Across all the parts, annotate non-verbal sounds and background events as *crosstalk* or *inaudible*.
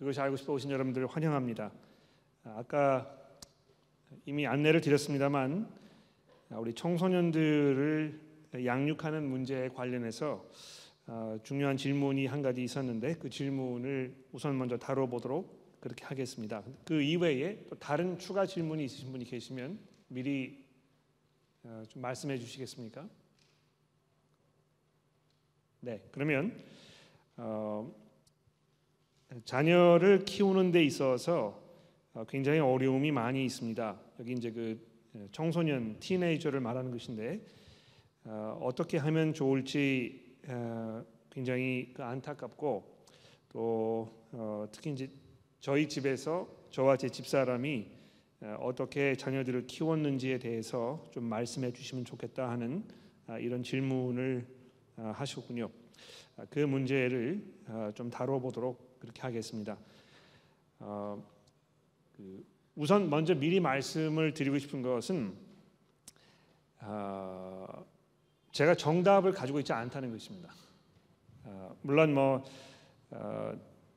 그것이 알고 싶어 오신 여러분들 환영합니다. 아까 이미 안내를 드렸습니다만 우리 청소년들을 양육하는 문제에 관련해서 어, 중요한 질문이 한 가지 있었는데 그 질문을 우선 먼저 다뤄보도록 그렇게 하겠습니다. 그 이외에 또 다른 추가 질문이 있으신 분이 계시면 미리 어, 좀 말씀해 주시겠습니까? 네, 그러면 어, 자녀를 키우는 데 있어서 어, 굉장히 어려움이 많이 있습니다. 여기 이제 그 예, 청소년, 티네이저를 말하는 것인데 어, 떻게 하면 좋을지 어, 굉장히 그 안타깝고 또 어, 특히 이제 저희 집에서 저와 제 집사람이 어, 어떻게 자녀들을 키웠는지에 대해서 좀 말씀해 주시면 좋겠다 하는 아, 이런 질문을 아, 하셨군요. 아, 그 문제를 아, 좀 다뤄보도록 그렇게 하겠습니다. 어, 그 우선 먼저 미리 말씀을 드리고 싶은 것은 어, 제가 정답을 가지고 있지 않다는 것입니다. 어, 물론 뭐 어,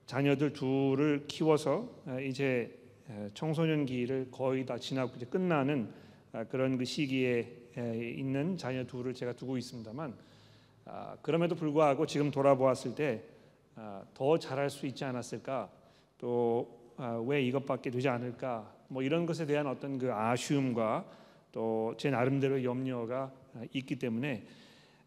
자녀들 둘을 키워서 어, 이제 어, 청소년기를 거의 다 지나고 이제 끝나는 어, 그런 그 시기에 있는 자녀 둘을 제가 두고 있습니다만 아, 그럼에도 불구하고 지금 돌아보았을 때 더 아, 잘할 수 있지 않았을까 또왜 아, 이것밖에 되지 않을까 뭐 이런 것에 대한 어떤 그 아쉬움과 또 제 나름대로 염려가 있기 때문에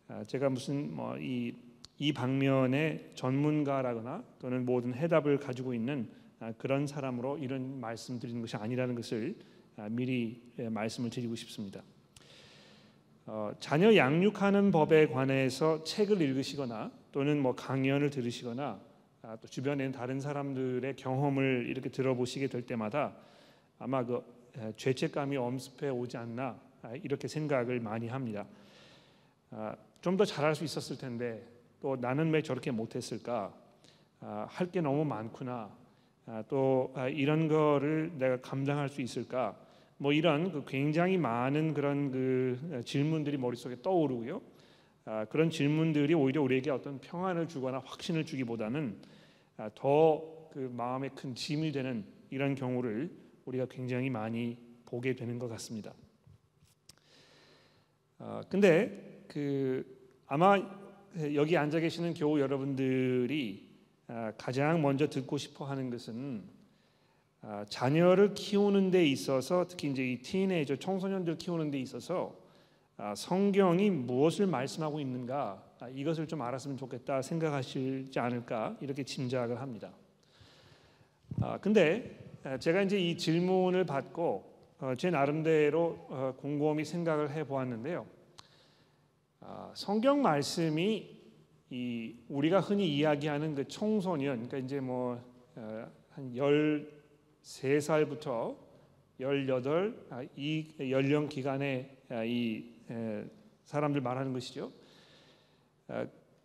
아, 제가 무슨 뭐이 이 방면의 전문가라거나 또는 모든 해답을 가지고 있는 아, 그런 사람으로 이런 말씀 드리는 것이 아니라는 것을 미리 예, 말씀을 드리고 싶습니다. 어, 자녀 양육하는 법에 관해서 책을 읽으시거나 또는 뭐 강연을 들으시거나 아, 또 주변에 다른 사람들의 경험을 이렇게 들어보시게 될 때마다 아마 그 죄책감이 엄습해 오지 않나 아, 이렇게 생각을 많이 합니다. 아, 좀 더 잘할 수 있었을 텐데 또 나는 왜 저렇게 못했을까? 할게 너무 많구나. 또 이런 거를 내가 감당할 수 있을까? 뭐 이런 그 굉장히 많은 그런 그 질문들이 머릿속에 떠오르고요. 그런 질문들이 오히려 우리에게 어떤 평안을 주거나 확신을 주기보다는 아, 더그 마음에 큰 짐이 되는 이런 경우를 우리가 굉장히 많이 보게 되는 것 같습니다. 어, 근데 그 아마 여기 앉아 계시는 교우 여러분들이 아, 가장 먼저 듣고 싶어 하는 것은 아, 자녀를 키우는 데 있어서 특히 이제 이 티네이저 청소년들 키우는 데 있어서 아, 성경이 무엇을 말씀하고 있는가 아, 이것을 좀 알았으면 좋겠다 생각하시지 않을까 이렇게 짐작을 합니다. 아, 근데 제가 이제 이 질문을 받고 어, 제 나름대로 어, 곰곰이 생각을 해 보았는데요. 성경 말씀이 이 우리가 흔히 이야기하는 그 청소년, 그러니까 이제 뭐한 어, 13살부터 18 이 연령 기간에 이 사람들 말하는 것이죠.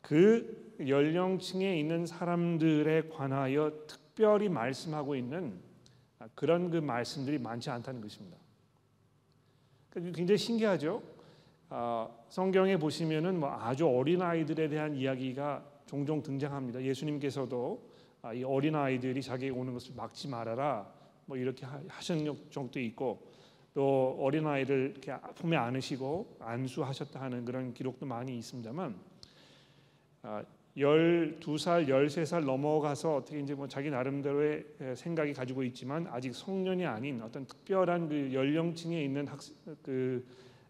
그 연령층에 있는 사람들에 관하여 특별히 말씀하고 있는 그런 그 말씀들이 많지 않다는 것입니다. 그러니까 굉장히 신기하죠. 성경에 보시면은 뭐 아주 어린 아이들에 대한 이야기가 종종 등장합니다. 예수님께서도 아, 이 어린 아이들이 자기에게 오는 것을 막지 말아라. 뭐 이렇게 하신 적도 있고 또 어린 아이를 이렇게 품에 안으시고 안수하셨다 하는 그런 기록도 많이 있습니다만 12살, 아, 13살 넘어가서 어떻게 이제 뭐 자기 나름대로의 생각이 가지고 있지만 아직 성년이 아닌 어떤 특별한 그 연령층에 있는 학, 그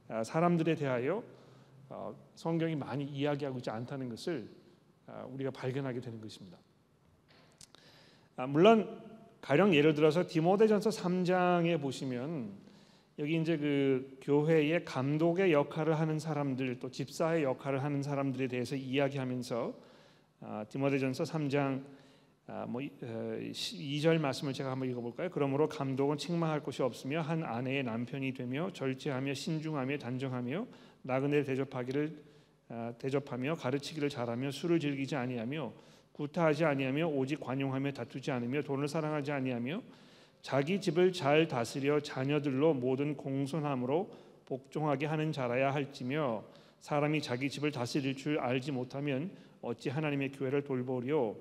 아, 사람들에 대하여 어, 성경이 많이 이야기하고 있지 않다는 것을 아, 우리가 발견하게 되는 것입니다. 물론 가령 예를 들어서 디모데전서 3장에 보시면 여기 이제 그 교회의 감독의 역할을 하는 사람들 또 집사의 역할을 하는 사람들에 대해서 이야기하면서 아, 디모데전서 3장 아, 뭐 2절 어, 말씀을 제가 한번 읽어볼까요? 그러므로 감독은 책망할 것이 없으며 한 아내의 남편이 되며 절제하며 신중하며 단정하며 나그네 대접하기를 아, 대접하며 가르치기를 잘하며 술을 즐기지 아니하며 구타하지 아니하며 오직 관용하며 다투지 않으며 돈을 사랑하지 아니하며 자기 집을 잘 다스려 자녀들로 모든 공손함으로 복종하게 하는 자라야 할지며 사람이 자기 집을 다스릴 줄 알지 못하면 어찌 하나님의 교회를 돌보리요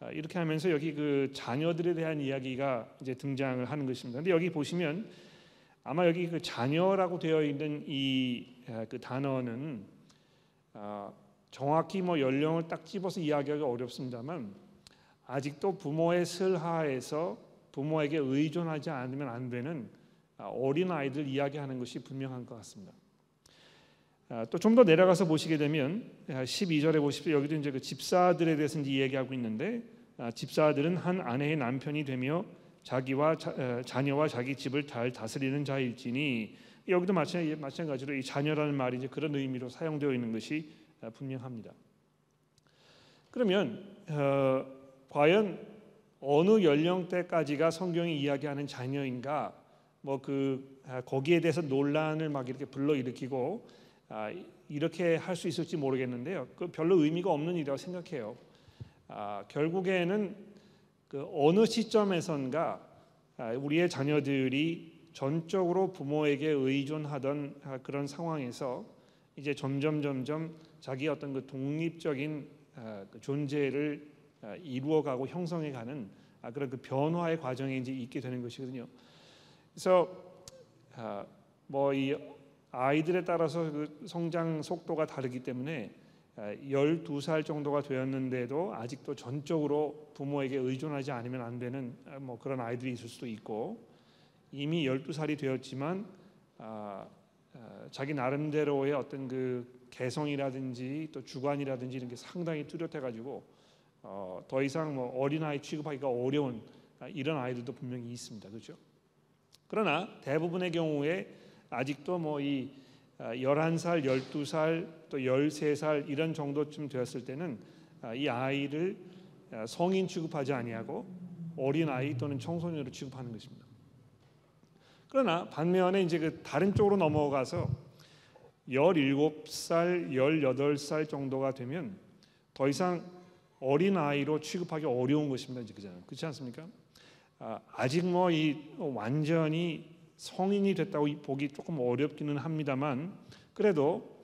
아, 이렇게 하면서 여기 그 자녀들에 대한 이야기가 이제 등장을 하는 것입니다. 근데 여기 보시면 아마 여기 그 자녀라고 되어 있는 이 그 단어는 아, 정확히 뭐 연령을 딱 집어서 이야기하기 어렵습니다만 아직도 부모의 슬하에서 부모에게 의존하지 않으면 안 되는 아, 어린 아이들 이야기하는 것이 분명한 것 같습니다. 아, 또좀 더 내려가서 보시게 되면 12절에 보십시오. 여기도 이제 그 집사들에 대해서 이제 이야기하고 있는데 집사들은 한 아내의 남편이 되며 자기와 자, 자녀와 자기 집을 잘 다스리는 자일지니 여기도 마찬가지로 이 자녀라는 말이 이제 그런 의미로 사용되어 있는 것이 분명합니다. 그러면 어, 과연 어느 연령대까지가 성경이 이야기하는 자녀인가? 뭐그 아, 거기에 대해서 논란을 막 이렇게 불러일으키고 아, 이렇게 할 수 있을지 모르겠는데요. 그 별로 의미가 없는 일이라고 생각해요. 아, 결국에는 그 어느 시점에선가 아, 우리의 자녀들이 전적으로 부모에게 의존하던 아, 그런 상황에서 이제 점점 점점 자기 어떤 그 독립적인 아, 그 존재를 이루어가고 형성해가는 그런 그 변화의 과정에 이제 있게 되는 것이거든요. 그래서 뭐 이 아이들에 따라서 그 성장 속도가 다르기 때문에 12살 정도가 되었는데도 아직도 전적으로 부모에게 의존하지 않으면 안 되는 뭐 그런 아이들이 있을 수도 있고 이미 12살이 되었지만 아, 아, 자기 나름대로의 어떤 그 개성이라든지 또 주관이라든지 이런 게 상당히 뚜렷해 가지고 어, 더 이상 뭐 어린아이 취급하기가 어려운 아, 이런 아이들도 분명히 있습니다. 그렇죠? 그러나 대부분의 경우에 아직도 뭐이 11살, 12살, 또 13살 이런 정도쯤 되었을 때는 아, 이 아이를 아, 성인 취급하지 아니하고 어린 아이 또는 청소년으로 취급하는 것입니다. 그러나 반면에 이제 그 다른 쪽으로 넘어가서 17살, 18살 정도가 되면 더 이상 어린 아이로 취급하기 어려운 것입니다. 그잖아요. 그렇지 않습니까? 아, 아직 뭐 이 완전히 성인이 됐다고 보기 조금 어렵기는 합니다만 그래도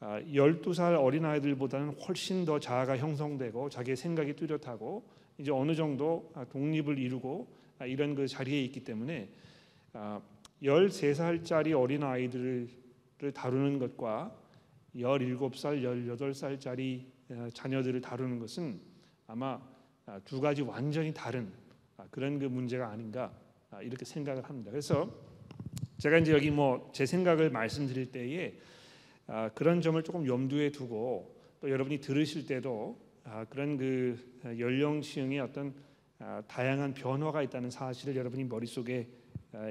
12살 아, 어린 아이들보다는 훨씬 더 자아가 형성되고 자기의 생각이 뚜렷하고 이제 어느 정도 아, 독립을 이루고 아, 이런 그 자리에 있기 때문에 13살짜리 어린 아이들을 다루는 것과 17살, 18살짜리 자녀들을 다루는 것은 아마 두 가지 완전히 다른 그런 그 문제가 아닌가 이렇게 생각을 합니다. 그래서 제가 이제 여기 뭐 제 생각을 말씀드릴 때에 아, 그런 점을 조금 염두에 두고 또 여러분이 들으실 때도 아, 그런 그 연령층의 어떤 아, 다양한 변화가 있다는 사실을 여러분이 머릿속에 아,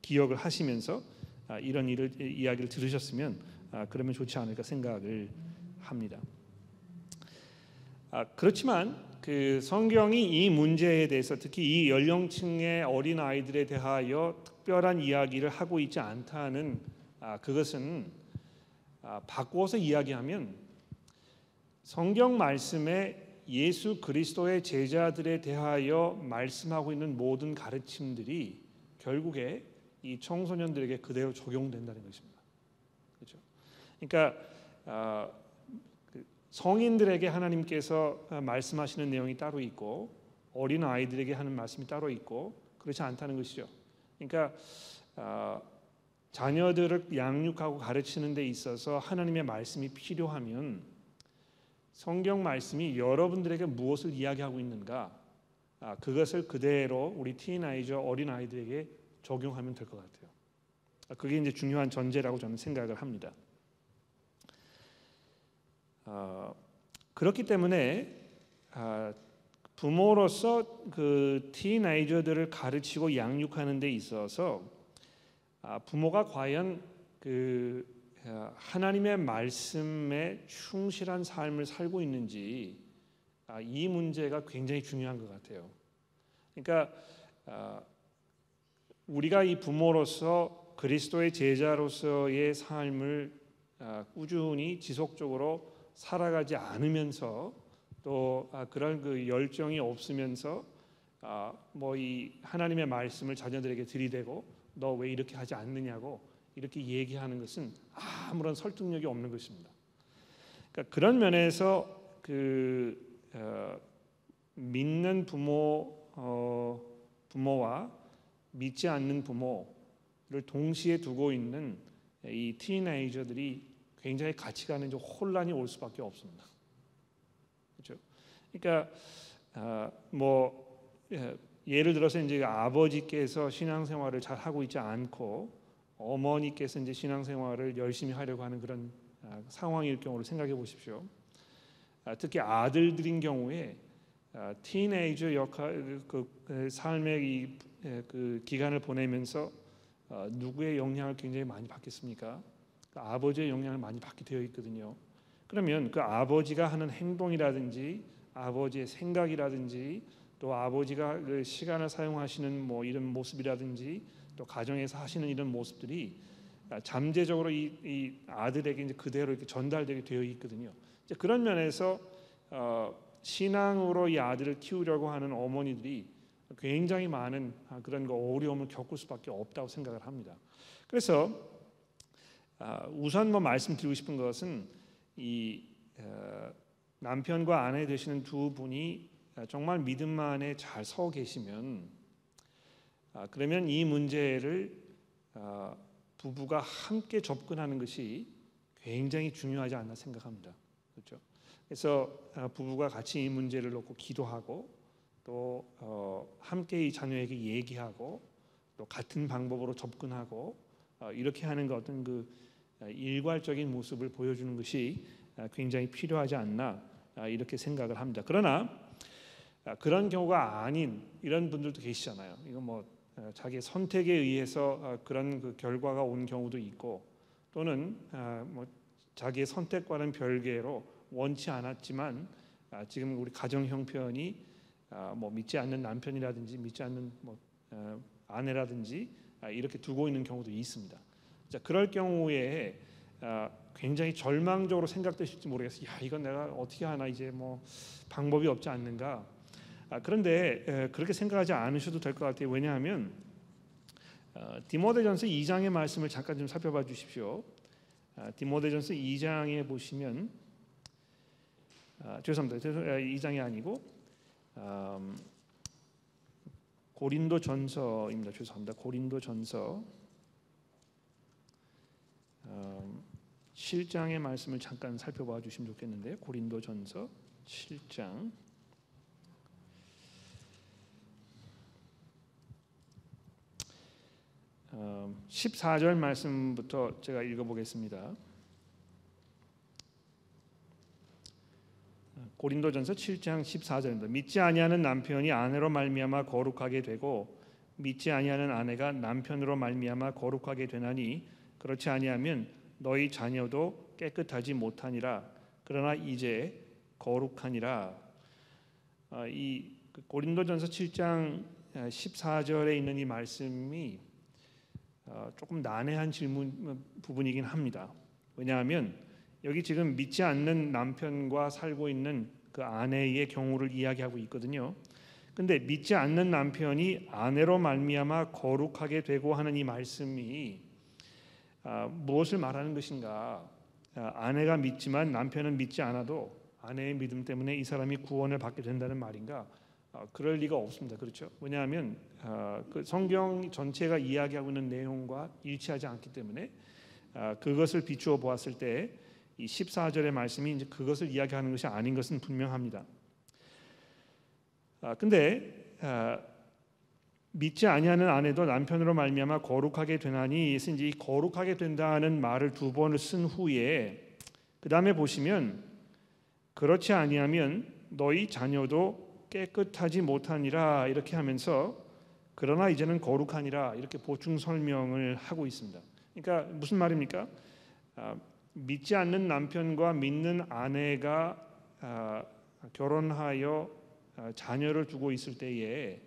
기억을 하시면서 아, 이런 일을 이야기를 들으셨으면 아, 그러면 좋지 않을까 생각을 합니다. 아, 그렇지만 그 성경이 이 문제에 대해서 특히 이 연령층의 어린 아이들에 대하여 특별한 이야기를 하고 있지 않다는 아, 그것은 아, 바꾸어서 이야기하면 성경 말씀에 예수 그리스도의 제자들에 대하여 말씀하고 있는 모든 가르침들이 결국에 이 청소년들에게 그대로 적용된다는 것입니다. 그렇죠? 그러니까 아, 그 성인들에게 하나님께서 말씀하시는 내용이 따로 있고 어린 아이들에게 하는 말씀이 따로 있고 그렇지 않다는 것이죠. 그러니까 어, 자녀들을 양육하고 가르치는 데 있어서 하나님의 말씀이 필요하면 성경 말씀이 여러분들에게 무엇을 이야기하고 있는가 아, 그것을 그대로 우리 티나이저 어린 아이들에게 적용하면 될 것 같아요. 아, 그게 이제 중요한 전제라고 저는 생각을 합니다. 어, 그렇기 때문에 아, 부모로서 그 티네이저들을 가르치고 양육하는 데 있어서 아, 부모가 과연 그 아, 하나님의 말씀에 충실한 삶을 살고 있는지 아, 이 문제가 굉장히 중요한 것 같아요. 그러니까 우리가 이 부모로서 그리스도의 제자로서의 삶을 꾸준히 지속적으로 살아가지 않으면서 또 아, 그런 그 열정이 없으면서 아, 뭐 이 하나님의 말씀을 자녀들에게 들이대고 너 왜 이렇게 하지 않느냐고 이렇게 얘기하는 것은 아무런 설득력이 없는 것입니다. 그러니까 그런 면에서 그 어, 믿는 부모 어, 부모와 믿지 않는 부모를 동시에 두고 있는 이 티네이저들이 굉장히 가치관에 좀 혼란이 올 수밖에 없습니다. 그렇죠? 그러니까 아, 뭐 예, 예를 들어서 이제 아버지께서 신앙생활을 잘 하고 있지 않고 어머니께서 이제 신앙생활을 열심히 하려고 하는 그런 아, 상황일 경우를 생각해 보십시오. 아, 특히 아들들인 경우에 티네이저 역할 그, 그 삶의 이, 그 기간을 보내면서 누구의 영향을 굉장히 많이 받겠습니까? 그 아버지의 영향을 많이 받게 되어 있거든요. 그러면 그 아버지가 하는 행동이라든지 아버지의 생각이라든지 또 아버지가 그 시간을 사용하시는 뭐 이런 모습이라든지 또 가정에서 하시는 이런 모습들이 잠재적으로 이, 이 아들에게 이제 그대로 이렇게 전달되게 되어 있거든요. 이제 그런 면에서 어, 신앙으로 이 아들을 키우려고 하는 어머니들이 굉장히 많은 그런 거 어려움을 겪을 수밖에 없다고 생각을 합니다. 그래서 아, 우선 뭐 말씀드리고 싶은 것은 이 어, 남편과 아내 되시는 두 분이 정말 믿음 안에 잘 서 계시면 아, 그러면 이 문제를 아, 부부가 함께 접근하는 것이 굉장히 중요하지 않나 생각합니다. 그렇죠? 그래서 부부가 같이 이 문제를 놓고 기도하고 또 어, 함께 이 자녀에게 얘기하고 또 같은 방법으로 접근하고 어, 이렇게 하는 것 어떤 그 아, 일괄적인 모습을 보여주는 것이 아, 굉장히 필요하지 않나 아, 이렇게 생각을 합니다. 그러나 그런 경우가 아닌 이런 분들도 계시잖아요. 이거 뭐 자기 선택에 의해서 그런 그 결과가 온 경우도 있고 또는 뭐 자기의 선택과는 별개로 원치 않았지만 지금 우리 가정 형편이 뭐 믿지 않는 남편이라든지 믿지 않는 뭐 아내라든지 이렇게 두고 있는 경우도 있습니다. 자, 그럴 경우에 아, 굉장히 절망적으로 생각되실지 모르겠어요. 야, 이건 내가 어떻게 하나 이제 뭐 방법이 없지 않는가. 아, 그런데 그렇게 생각하지 않으셔도 될 것 같아요. 왜냐하면 어, 디모데전서 2장의 말씀을 잠깐 좀 살펴봐 주십시오. 아, 디모데전서 2장에 보시면 죄송합니다. 2장이 아니고 음, 고린도전서입니다. 죄송합니다. 고린도전서 7장의 음, 말씀을 잠깐 살펴봐 주시면 좋겠는데요. 고린도전서 7장 14절 음, 말씀부터 제가 읽어보겠습니다. 고린도전서 7장 14절입니다. 믿지 아니하는 남편이 아내로 말미암아 거룩하게 되고 믿지 아니하는 아내가 남편으로 말미암아 거룩하게 되나니 그렇지 아니하면 너희 자녀도 깨끗하지 못하니라. 그러나 이제 거룩하니라. 아, 이그 고린도전서 7장 14절에 있는 이 말씀이 어, 조금 난해한 질문 부분이긴 합니다. 왜냐하면 여기 지금 믿지 않는 남편과 살고 있는 그 아내의 경우를 이야기하고 있거든요. 근데 믿지 않는 남편이 아내로 말미암아 거룩하게 되고 하는 이 말씀이 아, 무엇을 말하는 것인가? 아, 아내가 믿지만 남편은 믿지 않아도 아내의 믿음 때문에 이 사람이 구원을 받게 된다는 말인가? 아, 그럴 리가 없습니다. 그렇죠? 왜냐하면 그 성경 전체가 이야기하고 있는 내용과 일치하지 않기 때문에 그것을 비추어 보았을 때 이 14절의 말씀이 이제 그것을 이야기하는 것이 아닌 것은 분명합니다. 근데 믿지 아니하는 아내도 남편으로 말미암아 거룩하게 되나니 이제 거룩하게 된다는 말을 두 번을 쓴 후에 그 다음에 보시면 그렇지 아니하면 너희 자녀도 깨끗하지 못하니라 이렇게 하면서 그러나 이제는 거룩하니라 이렇게 보충 설명을 하고 있습니다. 그러니까 무슨 말입니까? 아, 믿지 않는 남편과 믿는 아내가 아, 결혼하여 아, 자녀를 두고 있을 때에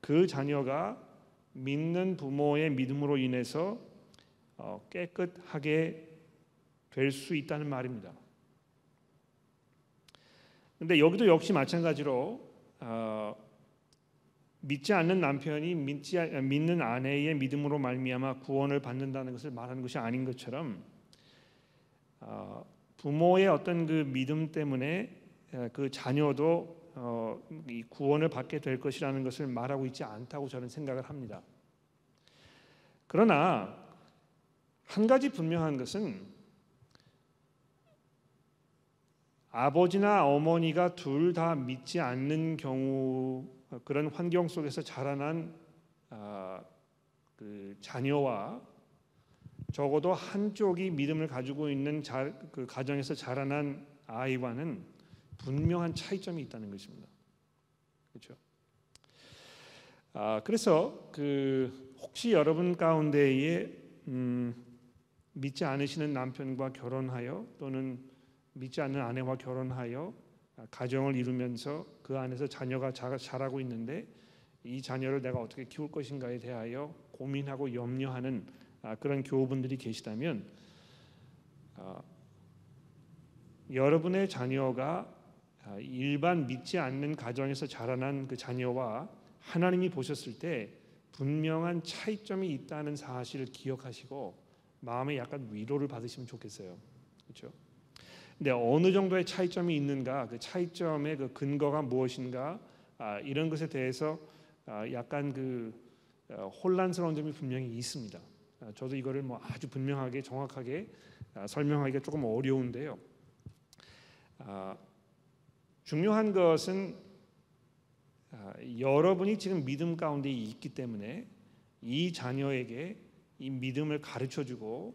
그 자녀가 믿는 부모의 믿음으로 인해서 어, 깨끗하게 될 수 있다는 말입니다. 근데 여기도 역시 마찬가지로 어, 믿지 않는 남편이 믿지 믿는 아내의 믿음으로 말미암아 구원을 받는다는 것을 말하는 것이 아닌 것처럼 어, 부모의 어떤 그 믿음 때문에 그 자녀도 어, 이 구원을 받게 될 것이라는 것을 말하고 있지 않다고 저는 생각을 합니다. 그러나 한 가지 분명한 것은 아버지나 어머니가 둘 다 믿지 않는 경우 그런 환경 속에서 자라난 아, 그 자녀와 적어도 한쪽이 믿음을 가지고 있는 자, 그 가정에서 자라난 아이와는 분명한 차이점이 있다는 것입니다. 그렇죠? 아, 그래서 그 혹시 여러분 가운데에 음, 믿지 않으시는 남편과 결혼하여 또는 믿지 않는 아내와 결혼하여 가정을 이루면서 그 안에서 자녀가 자라고 있는데 이 자녀를 내가 어떻게 키울 것인가에 대하여 고민하고 염려하는 아, 그런 교우분들이 계시다면 아, 여러분의 자녀가 아, 일반 믿지 않는 가정에서 자라난 그 자녀와 하나님이 보셨을 때 분명한 차이점이 있다는 사실을 기억하시고 마음에 약간 위로를 받으시면 좋겠어요. 그렇죠? 근데 어느 정도의 차이점이 있는가, 그 차이점의 그 근거가 무엇인가 아, 이런 것에 대해서 아, 약간 그 어, 혼란스러운 점이 분명히 있습니다. 아, 저도 이거를 뭐 아주 분명하게 정확하게 아, 설명하기가 조금 어려운데요. 아, 중요한 것은 여러분이 지금 믿음 가운데 있기 때문에 이 자녀에게 이 믿음을 가르쳐 주고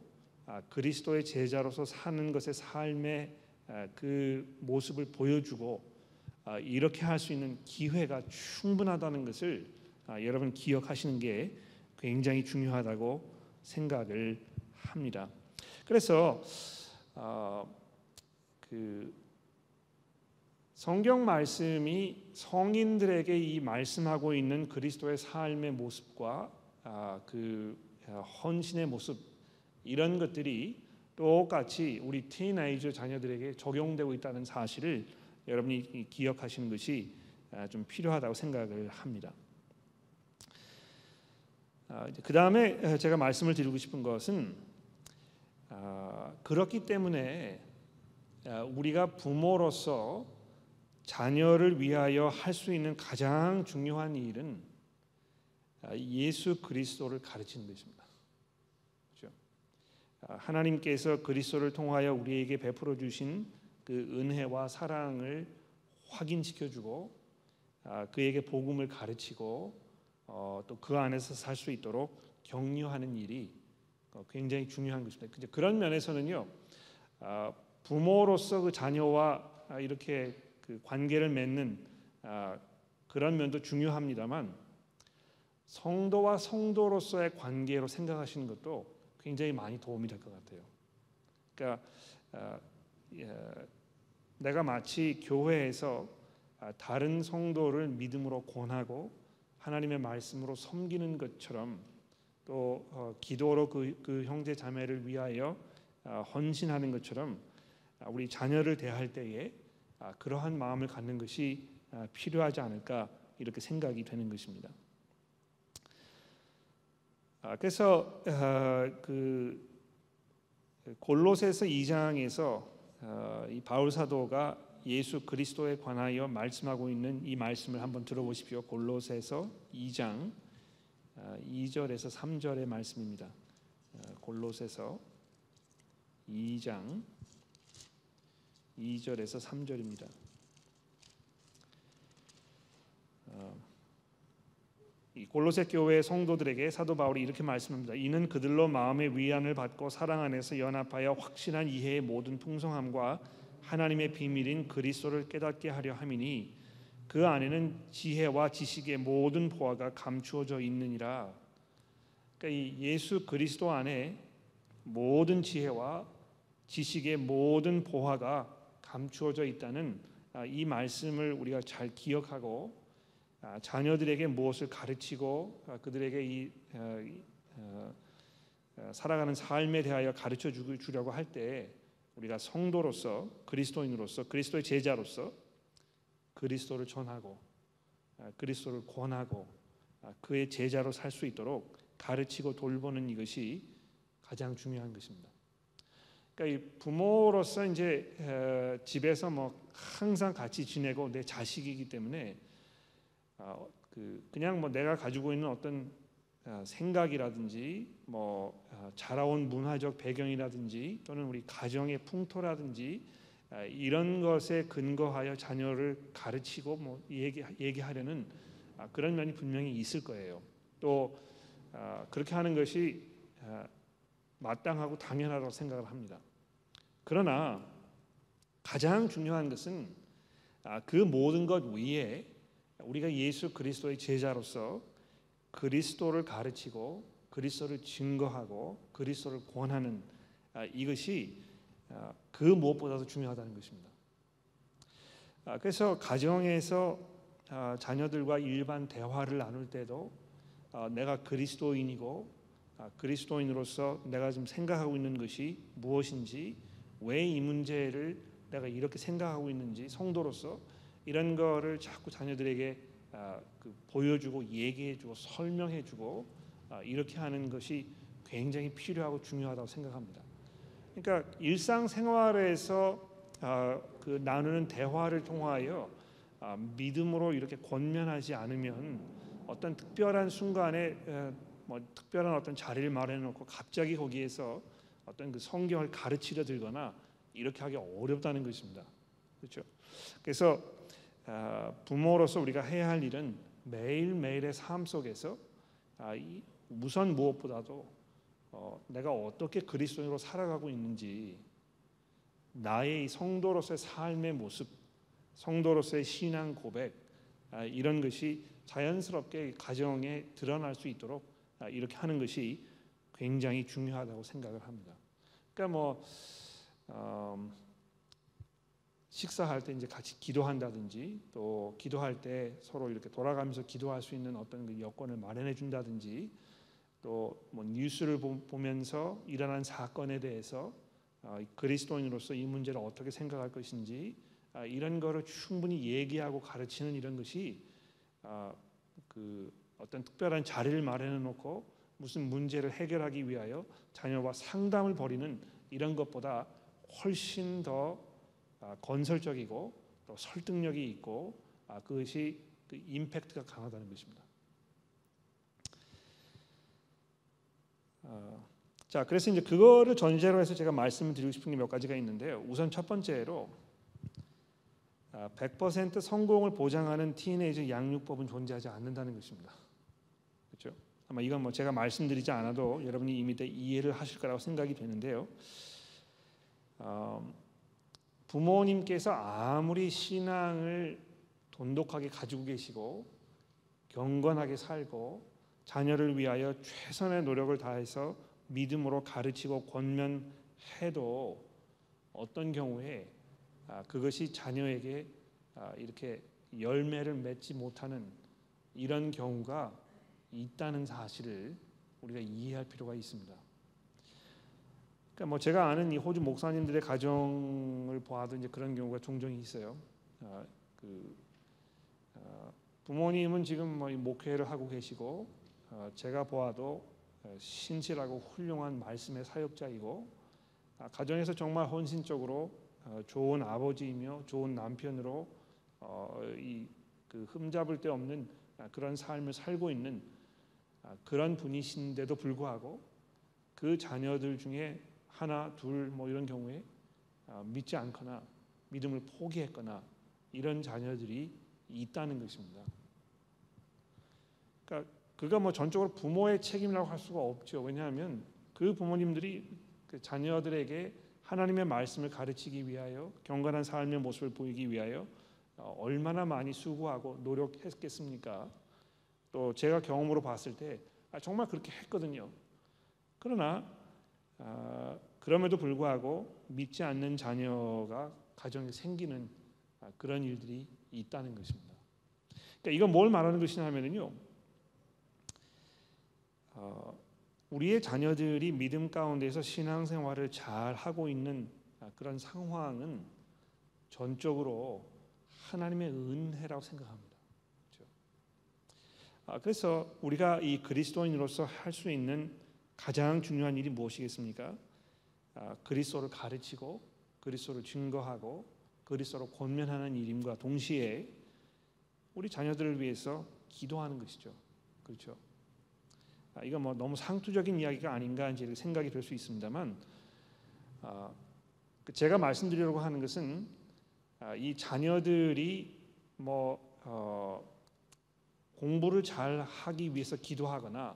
그리스도의 제자로서 사는 것의 삶의 그 모습을 보여주고 이렇게 할 수 있는 기회가 충분하다는 것을 여러분 기억하시는 게 굉장히 중요하다고 생각을 합니다. 그래서 어, 그 성경 말씀이 성인들에게 이 말씀하고 있는 그리스도의 삶의 모습과 아, 그 아, 헌신의 모습 이런 것들이 똑같이 우리 티네이저 자녀들에게 적용되고 있다는 사실을 여러분이 기억하시는 것이 아, 좀 필요하다고 생각을 합니다. 아, 그 다음에 제가 말씀을 드리고 싶은 것은 아, 그렇기 때문에 아, 우리가 부모로서 자녀를 위하여 할 수 있는 가장 중요한 일은 예수 그리스도를 가르치는 것입니다. 그렇죠? 하나님께서 그리스도를 통하여 우리에게 베풀어 주신 그 은혜와 사랑을 확인시켜 주고 그에게 복음을 가르치고 어, 또그 안에서 살 수 있도록 격려하는 일이 어, 굉장히 중요한 것입니다. 그런 면에서는요 아, 부모로서 그 자녀와 아, 이렇게 그 관계를 맺는 아, 그런 면도 중요합니다만 성도와 성도로서의 관계로 생각하시는 것도 굉장히 많이 도움이 될 것 같아요. 그러니까 예, 내가 마치 교회에서 다른 성도를 믿음으로 권하고 하나님의 말씀으로 섬기는 것처럼 또 어, 기도로 그, 그 형제 자매를 위하여 어, 헌신하는 것처럼 아, 우리 자녀를 대할 때에 아, 그러한 마음을 갖는 것이 아, 필요하지 않을까 이렇게 생각이 되는 것입니다. 그래서 어, 그 골로새서 2장에서 이 바울 사도가 예수 그리스도에 관하여 말씀하고 있는 이 말씀을 한번 들어보십시오. 골로새서 2장 2절에서 아, 3절의 말씀입니다. 아, 골로새서 2장 2절에서 3절입니다. 이 골로새 교회 성도들에게 사도 바울이 이렇게 말씀합니다. 이는 그들로 마음의 위안을 받고 사랑 안에서 연합하여 확신한 이해의 모든 풍성함과 하나님의 비밀인 그리스도를 깨닫게 하려 함이니 그 안에는 지혜와 지식의 모든 보화가 감추어져 있느니라. 그러니까 이 예수 그리스도 안에 모든 지혜와 지식의 모든 보화가 감추어져 있다는 아, 이 말씀을 우리가 잘 기억하고 아, 자녀들에게 무엇을 가르치고 아, 그들에게 이 살아가는 삶에 대하여 가르쳐 주려고 할 때 우리가 성도로서 그리스도인으로서 그리스도의 제자로서 그리스도를 전하고 아, 그리스도를 권하고 아, 그의 제자로 살 수 있도록 가르치고 돌보는 이것이 가장 중요한 것입니다. 그러니까 이 부모로서 이제 집에서 뭐 항상 같이 지내고 내 자식이기 때문에 어, 그 그냥 뭐 내가 가지고 있는 어떤 어, 생각이라든지 뭐 어, 자라온 문화적 배경이라든지 또는 우리 가정의 풍토라든지 이런 것에 근거하여 자녀를 가르치고 뭐 얘기 얘기하려는 아, 그런 면이 분명히 있을 거예요. 또 그렇게 하는 것이 마땅하고 당연하다고 생각을 합니다. 그러나 가장 중요한 것은 아, 그 모든 것 위에 우리가 예수 그리스도의 제자로서 그리스도를 가르치고 그리스도를 증거하고 그리스도를 권하는 아, 이것이 아, 그 무엇보다도 중요하다는 것입니다. 그래서 가정에서 자녀들과 일반 대화를 나눌 때도 내가 그리스도인이고 그리스도인으로서 내가 지금 생각하고 있는 것이 무엇인지 왜 이 문제를 내가 이렇게 생각하고 있는지 성도로서 이런 거를 자꾸 자녀들에게 아, 그 보여주고 얘기해주고 설명해주고 아, 이렇게 하는 것이 굉장히 필요하고 중요하다고 생각합니다. 그러니까 일상생활에서 아, 그 나누는 대화를 통하여 믿음으로 이렇게 권면하지 않으면 어떤 특별한 순간에 뭐 특별한 어떤 자리를 마련해 놓고 갑자기 거기에서 어떤 그 성경을 가르치려 들거나 이렇게 하기 어렵다는 것입니다. 그렇죠? 그래서 아, 부모로서 우리가 해야 할 일은 매일 매일의 삶 속에서 아, 우선 무엇보다도 어, 내가 어떻게 그리스도인으로 살아가고 있는지 나의 성도로서의 삶의 모습, 성도로서의 신앙 고백 아, 이런 것이 자연스럽게 가정에 드러날 수 있도록 이렇게 하는 것이 굉장히 중요하다고 생각을 합니다. 그러니까 뭐 음, 식사할 때 이제 같이 기도한다든지 또 기도할 때 서로 이렇게 돌아가면서 기도할 수 있는 어떤 그 여건을 마련해 준다든지 또 뭐 뉴스를 보면서 일어난 사건에 대해서 어, 그리스도인으로서 이 문제를 어떻게 생각할 것인지 아, 이런 거를 충분히 얘기하고 가르치는 이런 것이 아, 그 어떤 특별한 자리를 마련해 놓고 무슨 문제를 해결하기 위하여 자녀와 상담을 벌이는 이런 것보다 훨씬 더 아, 건설적이고 또 설득력이 있고 아, 그것이 그 임팩트가 강하다는 것입니다. 어, 자, 그래서 이제 그거를 전제로 해서 제가 말씀을 드리고 싶은 게 몇 가지가 있는데요. 우선 첫 번째로 100% 성공을 보장하는 티네이저 양육법은 존재하지 않는다는 것입니다. 아마 이건 뭐 제가 말씀드리지 않아도 여러분이 이미 이해를 하실 거라고 생각이 되는데요. 어, 부모님께서 아무리 신앙을 돈독하게 가지고 계시고 경건하게 살고 자녀를 위하여 최선의 노력을 다해서 믿음으로 가르치고 권면해도 어떤 경우에 아, 그것이 자녀에게 아, 이렇게 열매를 맺지 못하는 이런 경우가 있다는 사실을 우리가 이해할 필요가 있습니다. 그러니까 뭐 제가 아는 이 호주 목사님들의 가정을 보아도 이제 그런 경우가 종종 있어요. 아, 그 아, 부모님은 지금 뭐 목회를 하고 계시고 아, 제가 보아도 신실하고 훌륭한 말씀의 사역자이고 아, 가정에서 정말 헌신적으로 어, 좋은 아버지이며 좋은 남편으로 어, 이그 흠잡을 데 없는 아, 그런 삶을 살고 있는 아, 그런 분이신데도 불구하고 그 자녀들 중에 하나 둘 뭐 이런 경우에 아, 믿지 않거나 믿음을 포기했거나 이런 자녀들이 있다는 것입니다. 그러니까 그가 뭐 전적으로 부모의 책임이라고 할 수가 없죠. 왜냐하면 그 부모님들이 그 자녀들에게 하나님의 말씀을 가르치기 위하여 경건한 삶의 모습을 보이기 위하여 어, 얼마나 많이 수고하고 노력했겠습니까? 또 제가 경험으로 봤을 때 아, 정말 그렇게 했거든요. 그러나 아, 그럼에도 불구하고 믿지 않는 자녀가 가정에 생기는 아, 그런 일들이 있다는 것입니다. 그러니까 이건 뭘 말하는 것이냐면요. 어, 우리의 자녀들이 믿음 가운데서 신앙생활을 잘 하고 있는 그런 상황은 전적으로 하나님의 은혜라고 생각합니다. 아, 그래서 우리가 이 그리스도인으로서 할 수 있는 가장 중요한 일이 무엇이겠습니까? 아, 그리스도를 가르치고 그리스도를 증거하고 그리스도로 권면하는 일임과 동시에 우리 자녀들을 위해서 기도하는 것이죠. 그렇죠. 아, 이거 뭐 너무 상투적인 이야기가 아닌가 이제 생각이 될 수 있습니다만 아, 그 제가 말씀드리려고 하는 것은 아, 이 자녀들이 뭐 어, 공부를 잘 하기 위해서 기도하거나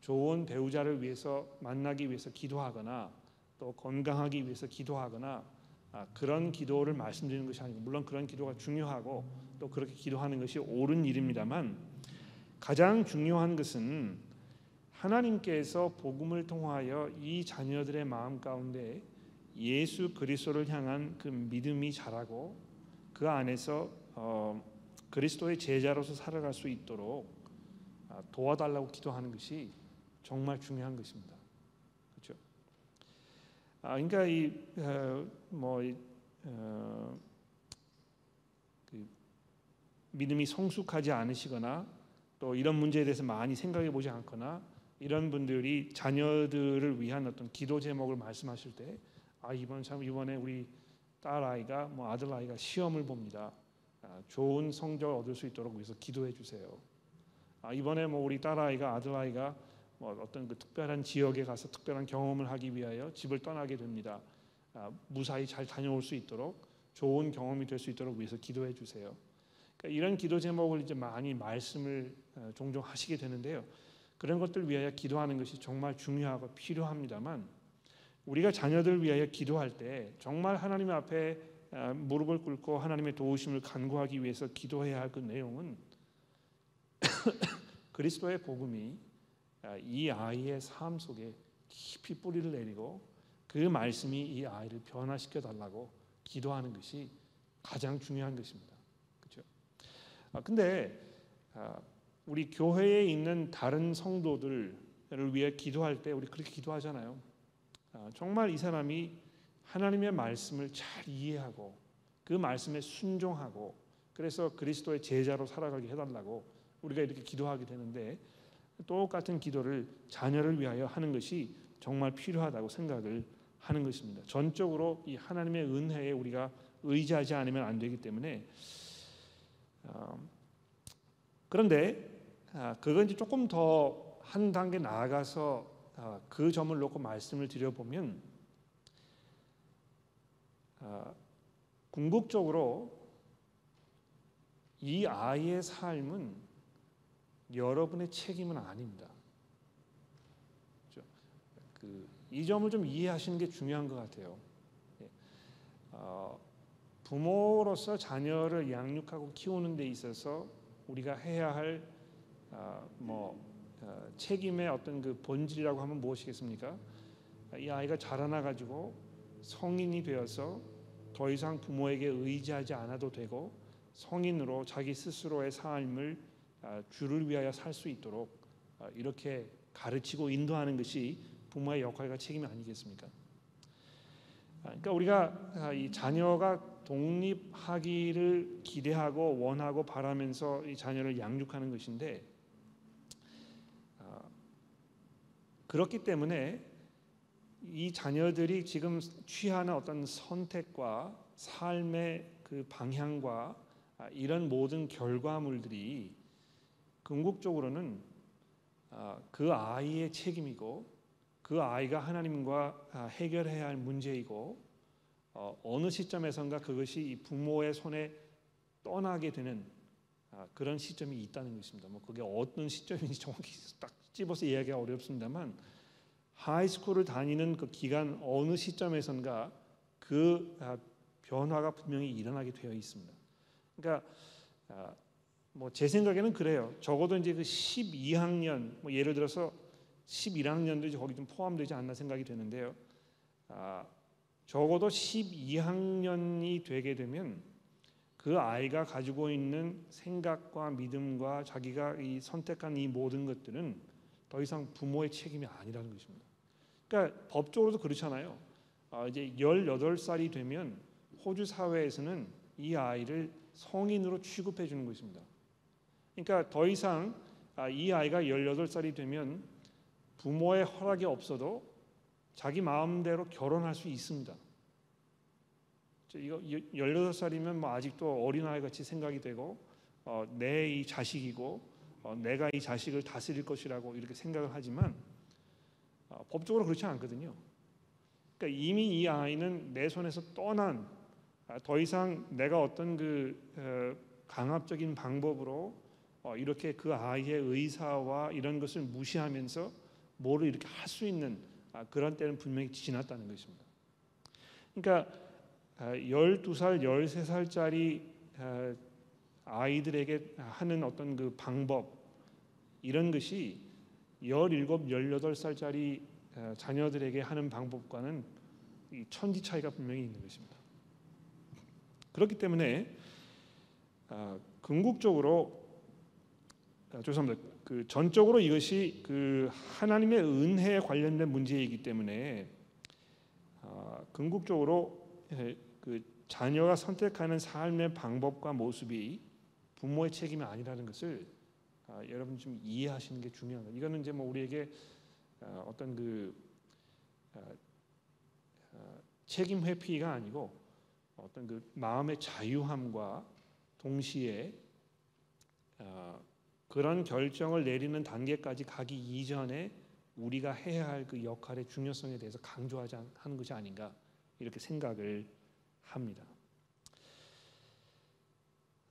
좋은 배우자를 위해서 만나기 위해서 기도하거나 또 건강하기 위해서 기도하거나 아, 그런 기도를 말씀드리는 것이 아니고 물론 그런 기도가 중요하고 또 그렇게 기도하는 것이 옳은 일입니다만 가장 중요한 것은 하나님께서 복음을 통하여 이 자녀들의 마음 가운데 예수 그리스도를 향한 그 믿음이 자라고 그 안에서 어, 그리스도의 제자로서 살아갈 수 있도록 아, 도와달라고 기도하는 것이 정말 중요한 것입니다. 그렇죠? 아, 그러니까 이뭐 어, 어, 그 믿음이 성숙하지 않으시거나 또 이런 문제에 대해서 많이 생각해 보지 않거나 이런 분들이 자녀들을 위한 어떤 기도 제목을 말씀하실 때 아 이번 참 이번에 우리 딸 아이가 뭐 아들 아이가 시험을 봅니다. 아, 좋은 성적을 얻을 수 있도록 위해서 기도해 주세요. 아, 이번에 뭐 우리 딸 아이가 아들 아이가 뭐 어떤 그 특별한 지역에 가서 특별한 경험을 하기 위하여 집을 떠나게 됩니다. 아, 무사히 잘 다녀올 수 있도록 좋은 경험이 될 수 있도록 위해서 기도해 주세요. 그러니까 이런 기도 제목을 이제 많이 말씀을 어, 종종 하시게 되는데요. 그런 것들 위하여 기도하는 것이 정말 중요하고 필요합니다만 우리가 자녀들 위하여 기도할 때 정말 하나님 앞에 어, 무릎을 꿇고 하나님의 도우심을 간구하기 위해서 기도해야 할 그 내용은 *coughs* 그리스도의 복음이 아, 이 아이의 삶 속에 깊이 뿌리를 내리고 그 말씀이 이 아이를 변화시켜 달라고 기도하는 것이 가장 중요한 것입니다. 그렇죠? 아 근데 아, 우리 교회에 있는 다른 성도들을 위해 기도할 때 우리 그렇게 기도하잖아요. 아, 정말 이 사람이 하나님의 말씀을 잘 이해하고 그 말씀에 순종하고 그래서 그리스도의 제자로 살아가게 해달라고 우리가 이렇게 기도하게 되는데 똑같은 기도를 자녀를 위하여 하는 것이 정말 필요하다고 생각을 하는 것입니다. 전적으로 이 하나님의 은혜에 우리가 의지하지 않으면 안 되기 때문에 어, 그런데 아, 그건 이제 조금 더 한 단계 나아가서 아, 그 점을 놓고 말씀을 드려보면 아, 궁극적으로 이 아이의 삶은 여러분의 책임은 아닙니다. 그, 이 점을 좀 이해하시는 게 중요한 것 같아요. 예. 어, 부모로서 자녀를 양육하고 키우는 데 있어서 우리가 해야 할 어, 뭐, 어, 책임의 어떤 그 본질이라고 하면 무엇이겠습니까? 이 아이가 자라나 가지고 성인이 되어서 더 이상 부모에게 의지하지 않아도 되고 성인으로 자기 스스로의 삶을 아, 주를 위하여 살 수 있도록 아, 이렇게 가르치고 인도하는 것이 부모의 역할과 책임이 아니겠습니까? 아, 그러니까 우리가 이 자녀가 독립하기를 기대하고 원하고 바라면서 이 자녀를 양육하는 것인데 그렇기 때문에 이 자녀들이 지금 취하는 어떤 선택과 삶의 그 방향과 이런 모든 결과물들이 궁극적으로는 아, 그 아이의 책임이고 그 아이가 하나님과 아, 해결해야 할 문제이고 어, 어느 시점에선가 그것이 부모의 손에 떠나게 되는 아, 그런 시점이 있다는 것입니다. 뭐 그게 어떤 시점인지 정확히 딱 집어서 이야기가 어렵습니다만 하이스쿨을 다니는 그 기간 어느 시점에선가 그 변화가 분명히 일어나게 되어 있습니다. 그러니까 뭐 제 생각에는 그래요. 적어도 이제 그 12학년 뭐 예를 들어서 11학년도 이제 거기 좀 포함되지 않나 생각이 되는데요. 아, 적어도 12학년이 되게 되면 그 아이가 가지고 있는 생각과 믿음과 자기가 이 선택한 이 모든 것들은 더 이상 부모의 책임이 아니라는 것입니다. 그러니까 법적으로도 그렇잖아요. 아, 이제 18살이 되면 호주 사회에서는 이 아이를 성인으로 취급해 주는 것입니다. 그러니까 더 이상 아, 이 아이가 18살이 되면 부모의 허락이 없어도 자기 마음대로 결혼할 수 있습니다. 이거 18살이면 뭐 아직도 어린아이 같이 생각이 되고 어, 내 이 자식이고 어, 내가 이 자식을 다스릴 것이라고 이렇게 생각을 하지만 어, 법적으로 그렇지 않거든요. 그러니까 이미 이 아이는 내 손에서 떠난 아, 더 이상 내가 어떤 그 어, 강압적인 방법으로 어, 이렇게 그 아이의 의사와 이런 것을 무시하면서 뭐를 이렇게 할 수 있는 아, 그런 때는 분명히 지났다는 것입니다. 그러니까 12살, 아, 13살짜리 아이들에게 하는 어떤 그 방법 이런 것이 17, 18살짜리 자녀들에게 하는 방법과는 천지 차이가 분명히 있는 것입니다. 그렇기 때문에 아, 궁극적으로 아, 죄송합니다. 그 전적으로 이것이 그 하나님의 은혜에 관련된 문제이기 때문에 아, 궁극적으로 그 자녀가 선택하는 삶의 방법과 모습이 부모의 책임이 아니라는 것을 아, 여러분 좀 이해하시는 게 중요합니다. 이거는 이제 뭐 우리에게 아, 어떤 그 아, 아, 책임 회피가 아니고 어떤 그 마음의 자유함과 동시에 아, 그런 결정을 내리는 단계까지 가기 이전에 우리가 해야 할 그 역할의 중요성에 대해서 강조하지 하는 것이 아닌가 이렇게 생각을 합니다.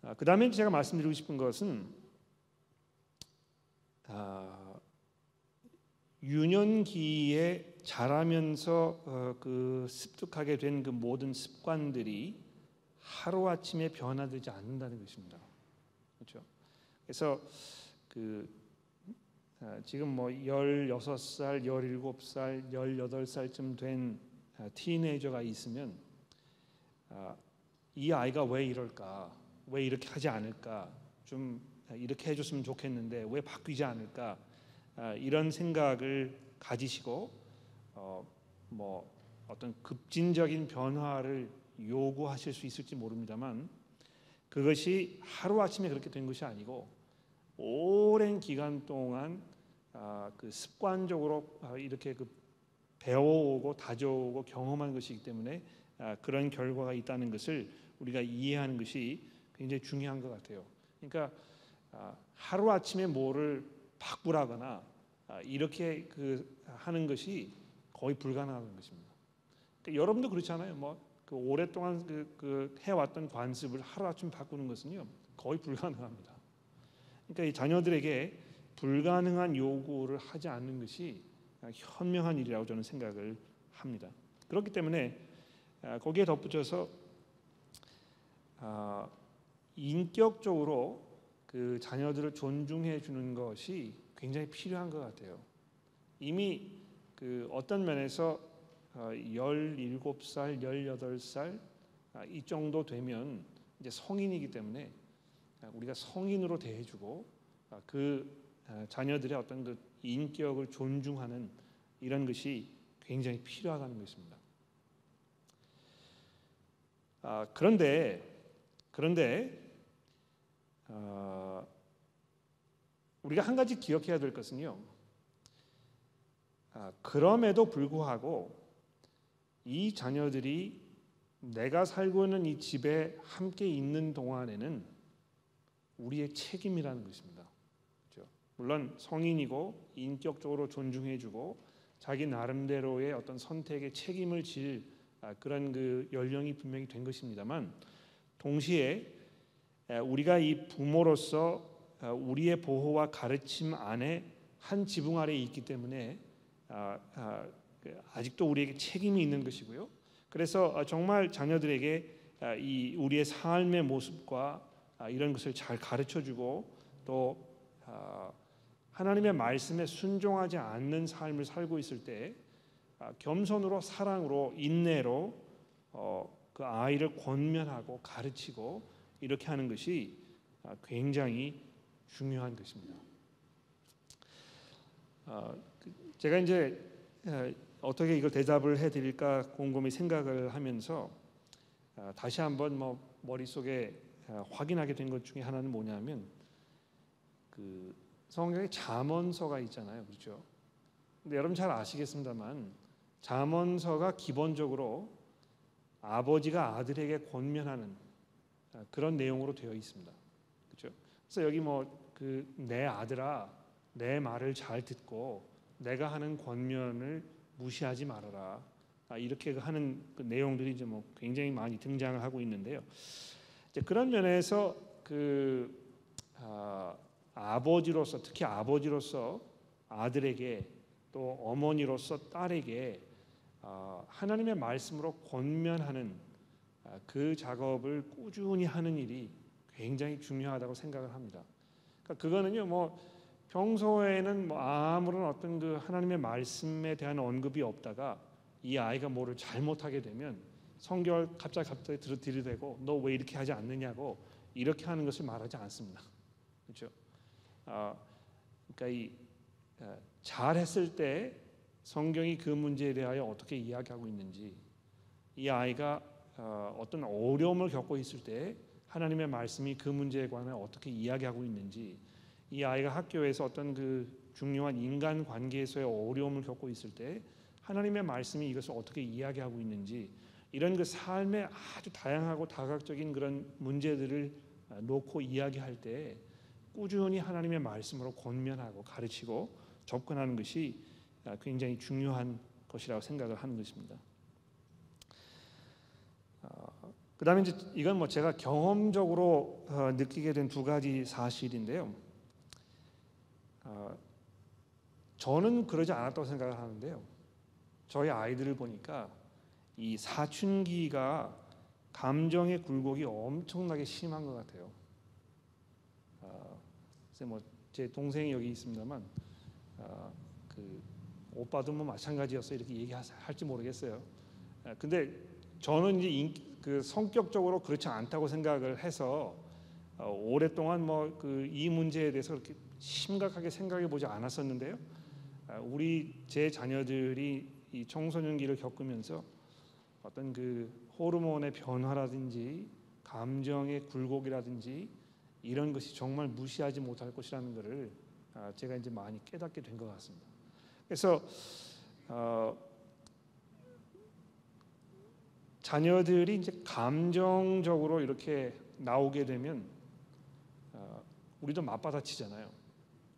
아, 그 다음에 제가 말씀드리고 싶은 것은 아, 유년기에 자라면서 어, 그 습득하게 된 그 모든 습관들이 하루 아침에 변화되지 않는다는 것입니다. 그렇죠? 그래서 그 아, 지금 뭐 16살, 17살, 18살쯤 된 아, 티네이저가 있으면 아, 이 아이가 왜 이럴까? 왜 이렇게 하지 않을까? 좀 이렇게 해줬으면 좋겠는데 왜 바뀌지 않을까? 이런 생각을 가지시고 어, 뭐 어떤 급진적인 변화를 요구하실 수 있을지 모릅니다만 그것이 하루 아침에 그렇게 된 것이 아니고 오랜 기간 동안 아, 그 습관적으로 아, 이렇게 그 배워오고 다져오고 경험한 것이기 때문에 아, 그런 결과가 있다는 것을 우리가 이해하는 것이 굉장히 중요한 것 같아요. 그러니까 아, 하루 아침에 뭐를 바꾸라거나 아, 이렇게 그 하는 것이 거의 불가능한 것입니다. 그러니까 여러분도 그렇잖아요. 뭐 그 오랫동안 그, 그 해왔던 관습을 하루 아침 바꾸는 것은요 거의 불가능합니다. 그러니까 이 자녀들에게 불가능한 요구를 하지 않는 것이 현명한 일이라고 저는 생각을 합니다. 그렇기 때문에 아, 거기에 덧붙여서 아, 인격적으로 그 자녀들을 존중해 주는 것이 굉장히 필요한 것 같아요. 이미 그 어떤 면에서 17살, 어, 18살 아, 이 정도 되면 이제 성인이기 때문에 우리가 성인으로 대해주고 그 자녀들의 어떤 그 인격을 존중하는 이런 것이 굉장히 필요하다는 것입니다. 아, 그런데 그런데 어, 우리가 한 가지 기억해야 될 것은요. 아, 그럼에도 불구하고 이 자녀들이 내가 살고 있는 이 집에 함께 있는 동안에는 우리의 책임이라는 것입니다. 그렇죠? 물론 성인이고 인격적으로 존중해주고 자기 나름대로의 어떤 선택에 책임을 질 아, 그런 그 연령이 분명히 된 것입니다만 동시에 우리가 이 부모로서 아, 우리의 보호와 가르침 안에 한 지붕 아래 있기 때문에 아, 그 아직도 우리에게 책임이 있는 것이고요. 그래서 정말 자녀들에게 이 우리의 삶의 모습과 이런 것을 잘 가르쳐주고 또 하나님의 말씀에 순종하지 않는 삶을 살고 있을 때 아, 겸손으로 사랑으로 인내로 어, 그 아이를 권면하고 가르치고 이렇게 하는 것이 아, 굉장히 중요한 것입니다. 아, 그 제가 이제 어떻게 이걸 대답을 해드릴까 곰곰이 생각을 하면서 다시 한번 뭐 머릿속에 확인하게 된 것 중에 하나는 뭐냐면 그 성경에 잠언서가 있잖아요, 그렇죠? 근데 여러분 잘 아시겠습니다만 잠언서가 기본적으로 아버지가 아들에게 권면하는 아, 그런 내용으로 되어 있습니다. 그렇죠? 그래서 여기 뭐 그 내 아들아 내 말을 잘 듣고 내가 하는 권면을 무시하지 말아라. 아, 이렇게 하는 그 내용들이 이제 뭐 굉장히 많이 등장을 하고 있는데요. 이제 그런 면에서 그 아, 아버지로서 특히 아버지로서 아들에게 또 어머니로서 딸에게 아, 하나님의 말씀으로 권면하는 아, 그 작업을 꾸준히 하는 일이 굉장히 중요하다고 생각을 합니다. 그러니까 그거는요 뭐 평소에는 뭐 아무런 어떤 그 하나님의 말씀에 대한 언급이 없다가 이 아이가 뭐를 잘못하게 되면 성결 갑자기 갑자기 들이대고 너 왜 이렇게 하지 않느냐고 이렇게 하는 것을 말하지 않습니다. 그렇죠? 아, 그러니까 이 아, 잘했을 때 성경이 그 문제에 대하여 어떻게 이야기하고 있는지 이 아이가 어, 어떤 어려움을 겪고 있을 때 하나님의 말씀이 그 문제에 관해 어떻게 이야기하고 있는지 이 아이가 학교에서 어떤 그 중요한 인간 관계에서의 어려움을 겪고 있을 때 하나님의 말씀이 이것을 어떻게 이야기하고 있는지 이런 그 삶의 아주 다양하고 다각적인 그런 문제들을 어, 놓고 이야기할 때 꾸준히 하나님의 말씀으로 권면하고 가르치고 접근하는 것이 어, 굉장히 중요한 것이라고 생각을 하는 것입니다. 어, 그다음에 이제 이건 뭐 제가 경험적으로 어, 느끼게 된 두 가지 사실인데요. 어, 저는 그러지 않았다고 생각을 하는데요. 저희 아이들을 보니까 이 사춘기가 감정의 굴곡이 엄청나게 심한 것 같아요. 어, 뭐제 동생이 여기 있습니다만 어, 그 오빠도 뭐 마찬가지였어 이렇게 얘기할지 모르겠어요. 아, 근데 저는 이제 인, 그 성격적으로 그렇지 않다고 생각을 해서 어, 오랫동안 뭐 그 이 문제에 대해서 그렇게 심각하게 생각해 보지 않았었는데요. 아, 우리 제 자녀들이 이 청소년기를 겪으면서 어떤 그 호르몬의 변화라든지 감정의 굴곡이라든지 이런 것이 정말 무시하지 못할 것이라는 것을 아, 제가 이제 많이 깨닫게 된 것 같습니다. 그래서 어, 자녀들이 이제 감정적으로 이렇게 나오게 되면 어, 우리도 맞받아치잖아요.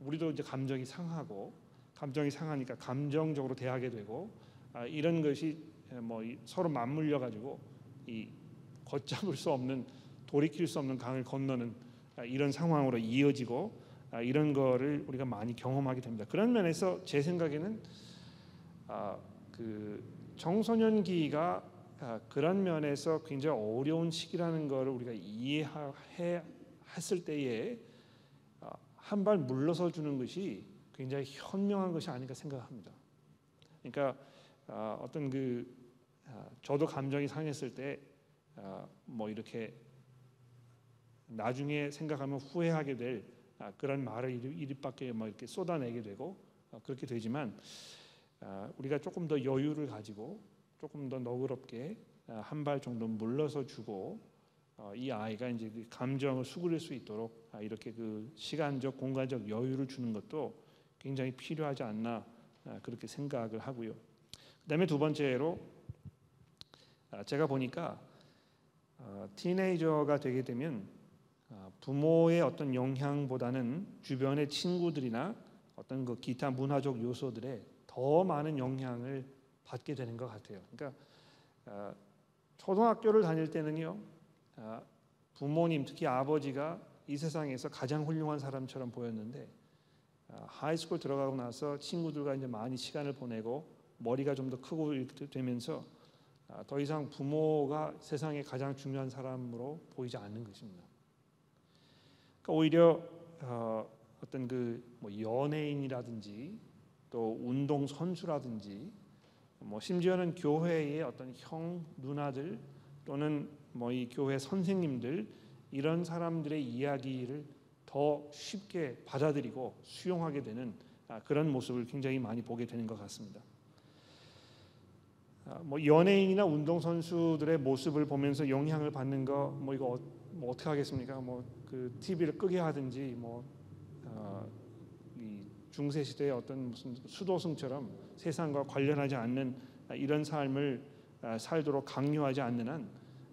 우리도 이제 감정이 상하고 감정이 상하니까 감정적으로 대하게 되고 아, 이런 것이 뭐 서로 맞물려 가지고 이 걷잡을 수 없는 돌이킬 수 없는 강을 건너는 아, 이런 상황으로 이어지고 아, 이런 거를 우리가 많이 경험하게 됩니다. 그런 면에서 제 생각에는 아, 그 청소년기가 아, 그런 면에서 굉장히 어려운 시기라는 것을 우리가 이해했을 때에 한 발 물러서 주는 것이 굉장히 현명한 것이 아닌가 생각합니다. 그러니까 어떤 그 저도 감정이 상했을 때 뭐 이렇게 나중에 생각하면 후회하게 될 아, 그런 말을 이립밖에 뭐 이렇게 쏟아내게 되고 어, 그렇게 되지만 아, 우리가 조금 더 여유를 가지고 조금 더 너그럽게 아, 한발 정도 물러서 주고 어, 이 아이가 이제 그 감정을 수그릴 수 있도록 이렇게 그 시간적 공간적 여유를 주는 것도 굉장히 필요하지 않나 그렇게 생각을 하고요. 그다음에 두 번째로 제가 보니까 어, 티네이저가 되게 되면 아, 부모의 어떤 영향보다는 주변의 친구들이나 어떤 그 기타 문화적 요소들에 더 많은 영향을 받게 되는 것 같아요. 그러니까 아, 초등학교를 다닐 때는요 아, 부모님 특히 아버지가 이 세상에서 가장 훌륭한 사람처럼 보였는데 high school 들어가고 나서 친구들과 이제 많이 시간을 보내고 머리가 좀 더 크고 되면서 더 이상 부모가 세상에 가장 중요한 사람으로 보이지 않는 것입니다. 그러니까 오히려 어, 어떤 그 뭐 연예인이라든지 또 운동 선수라든지 뭐 심지어는 교회의 어떤 형 누나들 또는 뭐 이 교회 선생님들 이런 사람들의 이야기를 더 쉽게 받아들이고 수용하게 되는 아, 그런 모습을 굉장히 많이 보게 되는 것 같습니다. 아, 뭐 연예인이나 운동 선수들의 모습을 보면서 영향을 받는 거 뭐 이거 어, 뭐 어떻게 하겠습니까? 뭐 그 TV를 끄게 하든지 뭐 어, 중세 시대의 어떤 무슨 수도승처럼 세상과 관련하지 않는 아, 이런 삶을 아, 살도록 강요하지 않는 한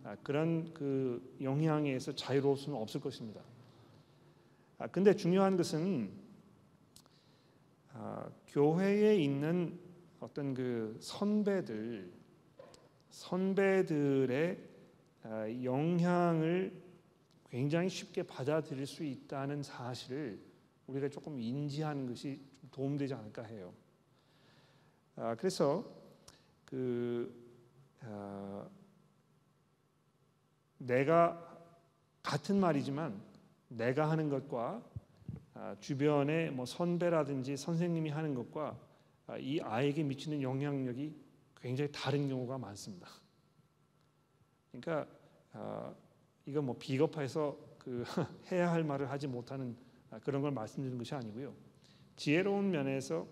아, 그런 그 영향에서 자유로울 수는 없을 것입니다. 아, 근데 중요한 것은 아, 교회에 있는 어떤 그 선배들 선배들의 아, 영향을 굉장히 쉽게 받아들일 수 있다는 사실을 우리가 조금 인지하는 것이 좀 도움되지 않을까 해요. 아, 그래서 그 아, 내가 같은 말이지만 내가 하는 것과 아, 주변의 뭐 선배라든지 선생님이 하는 것과 아, 이 아이에게 미치는 영향력이 굉장히 다른 경우가 많습니다. 그러니까 아, 이거 뭐 비겁해서 그 *laughs* 해야 할 말을 하지 못하는 아, 그런 걸 말씀드리는 것이 아니고요. 지혜로운 면에서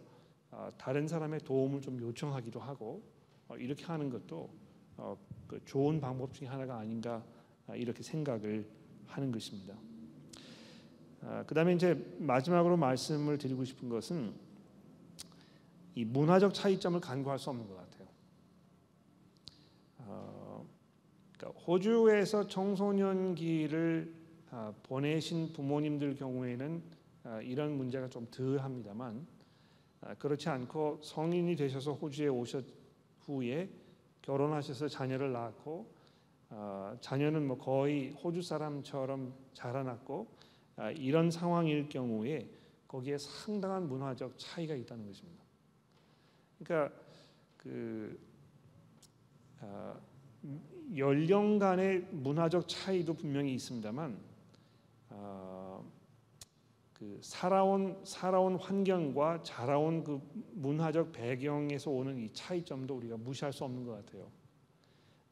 아, 다른 사람의 도움을 좀 요청하기도 하고 어, 이렇게 하는 것도 어, 그 좋은 방법 중에 하나가 아닌가 아, 이렇게 생각을 하는 것입니다. 아, 그다음에 이제 마지막으로 말씀을 드리고 싶은 것은 이 문화적 차이점을 간과할 수 없는 것 같아요. 어, 그러니까 호주에서 청소년기를 아, 보내신 부모님들 경우에는 아, 이런 문제가 좀 덜합니다만 아, 그렇지 않고 성인이 되셔서 호주에 오셨 후에 결혼하셔서 자녀를 낳고 아, 자녀는 뭐 거의 호주 사람처럼 자라났고 아, 이런 상황일 경우에 거기에 상당한 문화적 차이가 있다는 것입니다. 그러니까 그 아, 연령 간의 문화적 차이도 분명히 있습니다만 아, 그 살아온 살아온 환경과 자라온 그 문화적 배경에서 오는 이 차이점도 우리가 무시할 수 없는 것 같아요.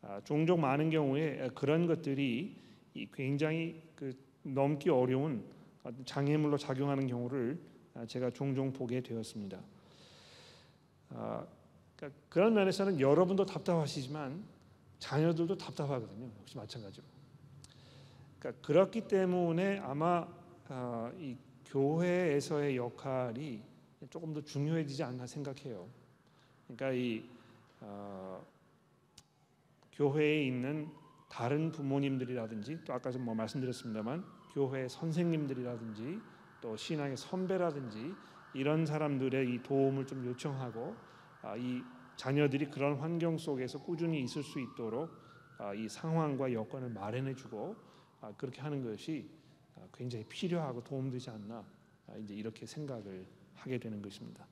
아, 종종 많은 경우에 그런 것들이 이 굉장히 그 넘기 어려운 장애물로 작용하는 경우를 아, 제가 종종 보게 되었습니다. 아, 그러니까 그런 면에서는 여러분도 답답하시지만 자녀들도 답답하거든요. 역시 마찬가지로. 그러니까 그렇기 때문에 아마 아, 이 교회에서의 역할이 조금 더 중요해지지 않나 생각해요. 그러니까 이 어, 교회에 있는 다른 부모님들이라든지 또 아까 좀뭐 말씀드렸습니다만 교회 선생님들이라든지 또 신앙의 선배라든지 이런 사람들의 이 도움을 좀 요청하고 아, 이 자녀들이 그런 환경 속에서 꾸준히 있을 수 있도록 아, 이 상황과 여건을 마련해주고 아, 그렇게 하는 것이 아, 굉장히 필요하고 도움되지 않나 아, 이제 이렇게 생각을 하게 되는 것입니다.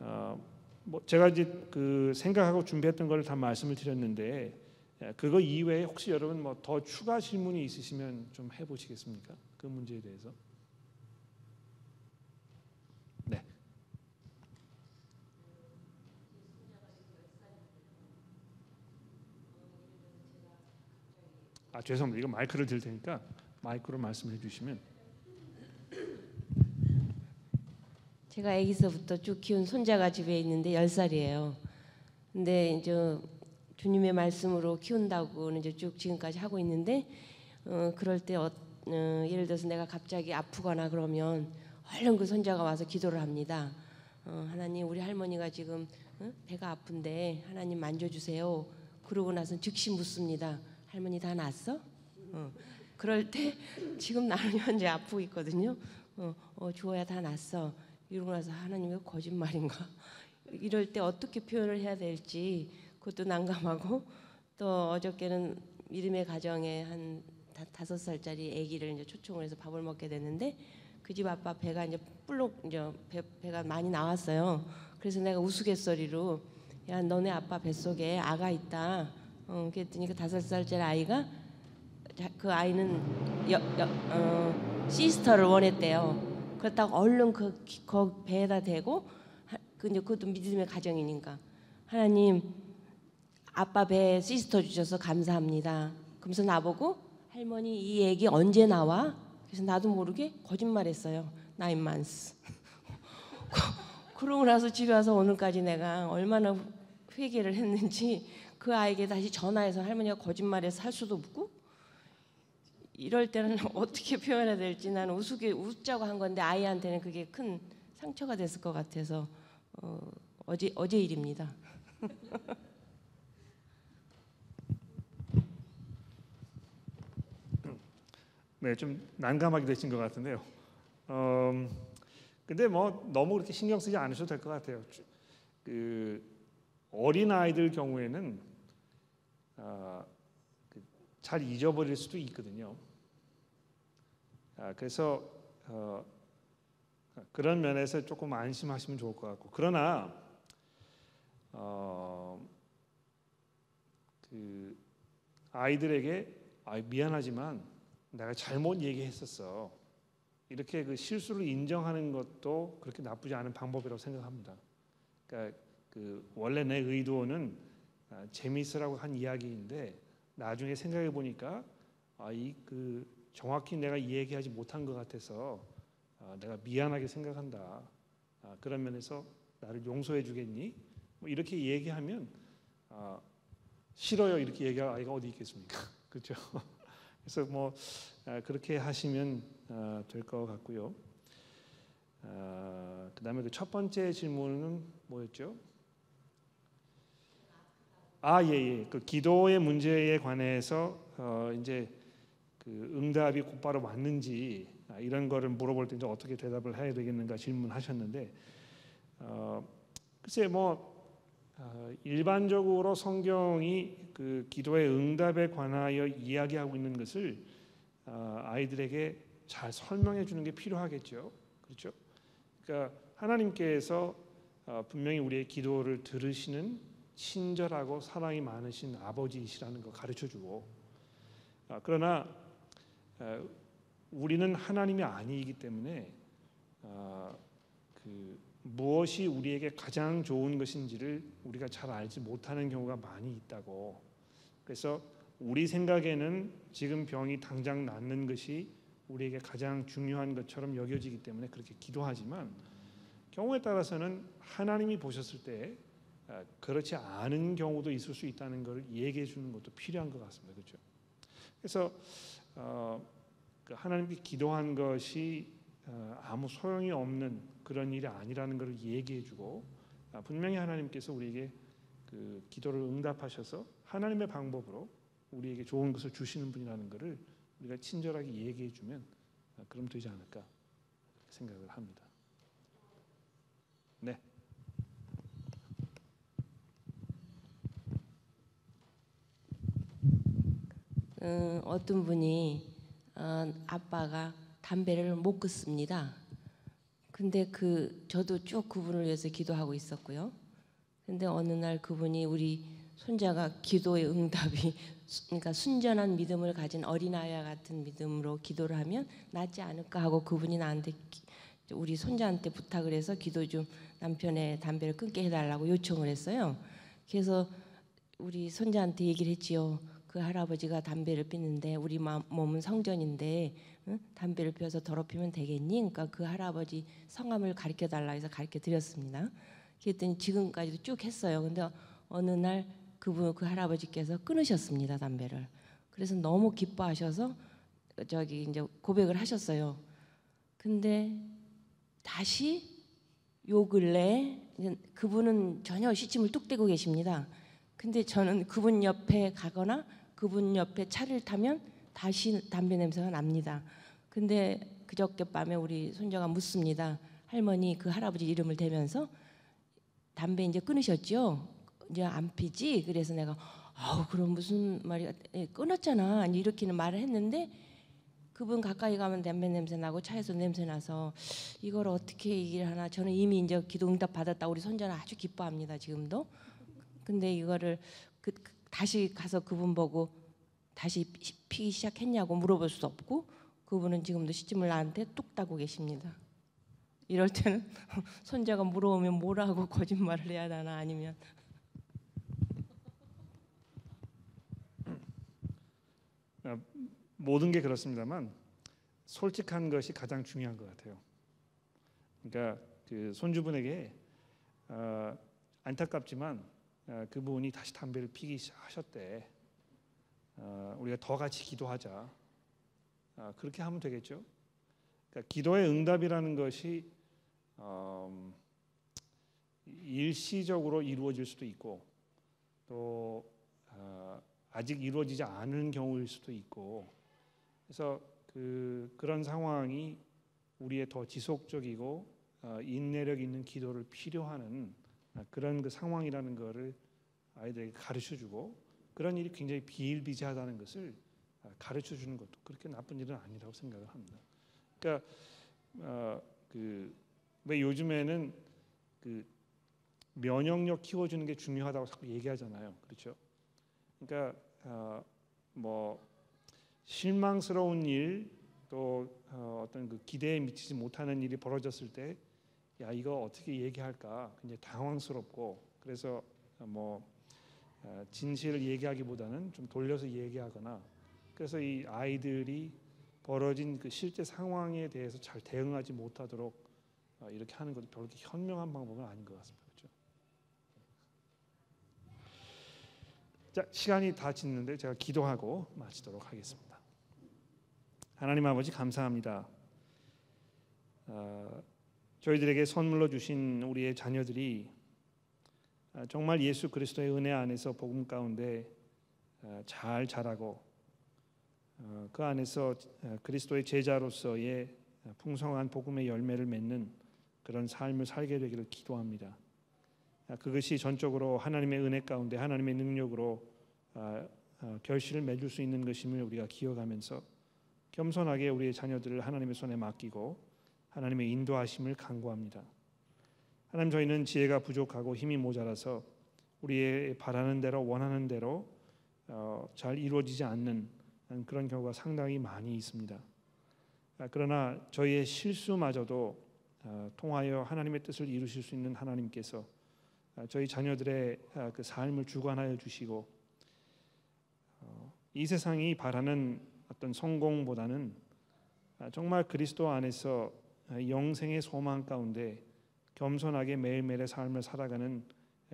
어, 뭐 제가 이제 그 생각하고 준비했던 걸 다 말씀을 드렸는데 예, 그거 이외에 혹시 여러분 뭐 더 추가 질문이 있으시면 좀 해보시겠습니까? 그 문제에 대해서. 네. 아 죄송합니다. 이거 마이크를 들 테니까 마이크로 말씀해 주시면. 제가 아기서부터 쭉 키운 손자가 집에 있는데 10살이에요. 근데 이제 주님의 말씀으로 키운다고는 이제 쭉 지금까지 하고 있는데 어, 그럴 때 어, 어, 예를 들어서 내가 갑자기 아프거나 그러면 얼른 그 손자가 와서 기도를 합니다. 어, 하나님 우리 할머니가 지금 어? 배가 아픈데 하나님 만져주세요. 그러고 나서 즉시 묻습니다. 할머니 다 낫어? 어, 그럴 때 지금 나는 현재 아프고 있거든요. 어, 어 주어야 다 낫어. 이러고 나서 하나님의 거짓말인가? 이럴 때 어떻게 표현을 해야 될지 그것도 난감하고 또 어저께는 믿음의 가정에 한 다, 다섯 살짜리 아기를 이제 초청을 해서 밥을 먹게 됐는데 그 집 아빠 배가 이제 불룩 이제 배, 배가 많이 나왔어요. 그래서 내가 우스갯소리로 야 너네 아빠 뱃속에 아가 있다. 어, 그랬더니 그 다섯 살짜리 아이가 자, 그 아이는 여, 여, 어, sister를 원했대요. 그렇다고 얼른 그, 기- 그 배에다 대고 하- 그 그것도 믿음의 가정이니까 하나님 아빠 배에 sister 주셔서 감사합니다. 그러면서 나보고 할머니 이 얘기 언제 나와? 그래서 나도 모르게 거짓말했어요. nine months. *laughs* 그러고 나서 집에 와서 오늘까지 내가 얼마나 회개를 했는지 그 아이에게 다시 전화해서 할머니가 거짓말해서 할 수도 없고 이럴 때는 *laughs* 어떻게 표현해야 될지 나는 우스게 웃자고 한 건데 아이한테는 그게 큰 상처가 됐을 것 같아서 어, 어제 어제 일입니다. *laughs* 네, 좀 난감하게 되신 것 같은데요. 음, 근데 뭐 너무 그렇게 신경 쓰지 않으셔도 될 것 같아요. 주- 그 어린 아이들 경우에는 잘 잊어버릴 수도 있거든요. 아, 그래서 어, 그런 면에서 조금 안심하시면 좋을 것 같고 그러나 어, 그 아이들에게 아, 미안하지만 내가 잘못 얘기했었어. 이렇게 그 실수를 인정하는 것도 그렇게 나쁘지 않은 방법이라고 생각합니다. 그러니까 그 원래 내 의도는 아, 재미있으라고 한 이야기인데 나중에 생각해 보니까 아, 이그 정확히 내가 얘기하지 못한 것 같아서 아, 내가 미안하게 생각한다. 아, 그런 면에서 나를 용서해 주겠니? 뭐 이렇게 얘기하면 아, 싫어요 이렇게 얘기할 아이가 어디 있겠습니까? *laughs* 그렇죠? 그래서 뭐 아, 그렇게 하시면 아, 될것 같고요. 아, 그다음에 그 첫 번째 질문은 뭐였죠? 아 예예. 그 기도의 문제에 관해서 어, 이제 그 응답이 곧바로 맞는지 아, 이런 거를 물어볼 때 이제 어떻게 대답을 해야 되겠는가 질문하셨는데 어, 글쎄 뭐 어, 일반적으로 성경이 그 기도의 응답에 관하여 이야기하고 있는 것을 어, 아이들에게 잘 설명해 주는 게 필요하겠죠. 그렇죠? 그러니까 하나님께서 어, 분명히 우리의 기도를 들으시는 친절하고 사랑이 많으신 아버지이시라는 거 가르쳐 주고 아, 그러나 어, 우리는 하나님이 아니기 때문에 아, 그 무엇이 우리에게 가장 좋은 것인지를 우리가 잘 알지 못하는 경우가 많이 있다고. 그래서 우리 생각에는 지금 병이 당장 낫는 것이 우리에게 가장 중요한 것처럼 여겨지기 때문에 그렇게 기도하지만 경우에 따라서는 하나님이 보셨을 때 아, 그렇지 않은 경우도 있을 수 있다는 것을 얘기해 주는 것도 필요한 것 같습니다. 그렇죠? 그래서 어, 그 하나님께 기도한 것이 어, 아무 소용이 없는 그런 일이 아니라는 것을 얘기해 주고 아, 분명히 하나님께서 우리에게 그 기도를 응답하셔서 하나님의 방법으로 우리에게 좋은 것을 주시는 분이라는 것을 우리가 친절하게 얘기해 주면 아, 그럼 되지 않을까 생각을 합니다. 네. 음, 어떤 분이 어, 아빠가 담배를 못 끊습니다. 근데 그 저도 쭉 그분을 위해서 기도하고 있었고요. 근데 어느 날 그분이 우리 손자가 기도의 응답이 수- 그러니까 순전한 믿음을 가진 어린아이와 같은 믿음으로 기도를 하면 낫지 않을까 하고 그분이 나한테 기- 우리 손자한테 부탁을 해서 기도 좀 남편의 담배를 끊게 해달라고 요청을 했어요. 그래서 우리 손자한테 얘기를 했지요. 그 할아버지가 담배를 피는데 우리 마- 몸은 성전인데 응? 담배를 피워서 더럽히면 되겠니? 그러니까 그 할아버지 성함을 가르쳐 달라 해서 가르쳐 드렸습니다. 그랬더니 지금까지도 쭉 했어요. 근데 어느 날 그분 그 할아버지께서 끊으셨습니다 담배를. 그래서 너무 기뻐하셔서 저기 이제 고백을 하셨어요. 근데 다시 요 근래 그분은 전혀 시침을 뚝 떼고 계십니다. 근데 저는 그분 옆에 가거나 그분 옆에 차를 타면 다시 담배 냄새가 납니다. 근데 그저께 밤에 우리 손자가 묻습니다. 할머니 그 할아버지 이름을 대면서 담배 이제 끊으셨죠? 이제 안 피지? 그래서 내가 아우 그럼 무슨 말이야? 예, 끊었잖아. 이렇게는 말을 했는데 그분 가까이 가면 담배 냄새 나고 차에서 냄새 나서 이걸 어떻게 얘기를 하나? 저는 이미 이제 기도 응답 받았다. 우리 손자는 아주 기뻐합니다. 지금도. 근데 이거를 그, 그- 다시 가서 그분 보고 다시 피- 피기 시작했냐고 물어볼 수 없고 그분은 지금도 시침을 나한테 뚝 따고 계십니다. 이럴 때는 *laughs* 손자가 물어오면 뭐라고 거짓말을 해야 하나 아니면 모든 게 그렇습니다만 솔직한 것이 가장 중요한 것 같아요. 그러니까 그 손주분에게 어, 안타깝지만 어, 그분이 다시 담배를 피기 시작하셨대. 어, 우리가 더 같이 기도하자. 어, 그렇게 하면 되겠죠. 그러니까 기도의 응답이라는 것이 어, 일시적으로 이루어질 수도 있고 또 어, 아직 이루어지지 않은 경우일 수도 있고 그래서 그 그런 상황이 우리의 더 지속적이고 어, 인내력 있는 기도를 필요하는 아, 그런 그 상황이라는 것을 아이들에게 가르쳐 주고 그런 일이 굉장히 비일비재하다는 것을 아, 가르쳐 주는 것도 그렇게 나쁜 일은 아니라고 생각을 합니다. 그러니까 어, 그왜 요즘에는 그 면역력 키워주는 게 중요하다고 자꾸 얘기하잖아요. 그렇죠? 그러니까 어, 뭐 실망스러운 일, 또 어, 어떤 그 기대에 미치지 못하는 일이 벌어졌을 때, 야 이거 어떻게 얘기할까 굉장히 당황스럽고 그래서 뭐 어, 진실을 얘기하기보다는 좀 돌려서 얘기하거나 그래서 이 아이들이 벌어진 그 실제 상황에 대해서 잘 대응하지 못하도록 어, 이렇게 하는 것도 별로 현명한 방법은 아닌 것 같습니다. 그렇죠? 자 시간이 다 지났는데 제가 기도하고 마치도록 하겠습니다. 하나님 아버지 감사합니다. 어, 저희들에게 선물로 주신 우리의 자녀들이 아, 정말 예수 그리스도의 은혜 안에서 복음 가운데 아, 잘 자라고 어, 그 안에서 어, 그리스도의 제자로서의 풍성한 복음의 열매를 맺는 그런 삶을 살게 되기를 기도합니다. 아, 그것이 전적으로 하나님의 은혜 가운데 하나님의 능력으로 결실을 맺을 수 있는 것임을 우리가 기억하면서 겸손하게 우리의 자녀들을 하나님의 손에 맡기고 하나님의 인도하심을 간구합니다. 하나님 저희는 지혜가 부족하고 힘이 모자라서 우리의 바라는 대로 원하는 대로 어, 잘 이루어지지 않는 그런 경우가 상당히 많이 있습니다. 아, 그러나 저희의 실수마저도 어, 통하여 하나님의 뜻을 이루실 수 있는 하나님께서 아, 저희 자녀들의 아, 그 삶을 주관하여 주시고 어, 이 세상이 바라는 어떤 성공보다는 정말 그리스도 안에서 영생의 소망 가운데 겸손하게 매일매일의 삶을 살아가는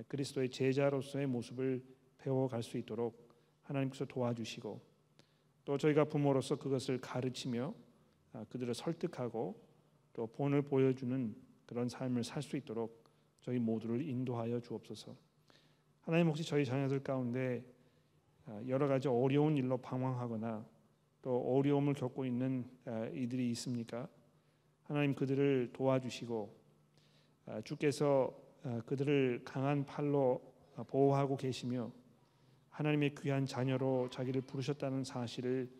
그리스도의 제자로서의 모습을 배워갈 수 있도록 하나님께서 도와주시고 또 저희가 부모로서 그것을 가르치며 아, 그들을 설득하고 또 본을 보여주는 그런 삶을 살 수 있도록 저희 모두를 인도하여 주옵소서. 하나님 혹시 저희 자녀들 가운데 아, 여러 가지 어려운 일로 방황하거나 또 어려움을 겪고 있는 아, 이들이 있습니까? 하나님 그들을 도와주시고 주께서 그들을 강한 팔로 보호하고 계시며 하나님의 귀한 자녀로 자기를 부르셨다는 사실을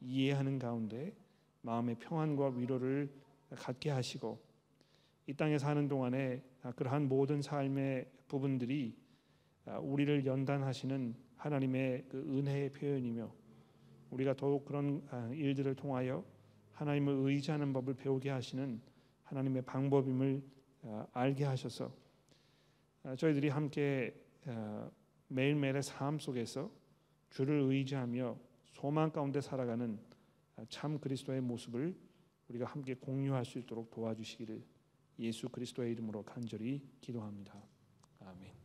이해하는 가운데 마음의 평안과 위로를 갖게 하시고 이 땅에 사는 동안에 그러한 모든 삶의 부분들이 우리를 연단하시는 하나님의 그 은혜의 표현이며 우리가 더욱 그런 일들을 통하여 하나님을 의지하는 법을 배우게 하시는 하나님의 방법임을 알게 하셔서 저희들이 함께 매일매일의 삶 속에서 주를 의지하며 소망 가운데 살아가는 참 그리스도의 모습을 우리가 함께 공유할 수 있도록 도와주시기를 예수 그리스도의 이름으로 간절히 기도합니다. 아멘.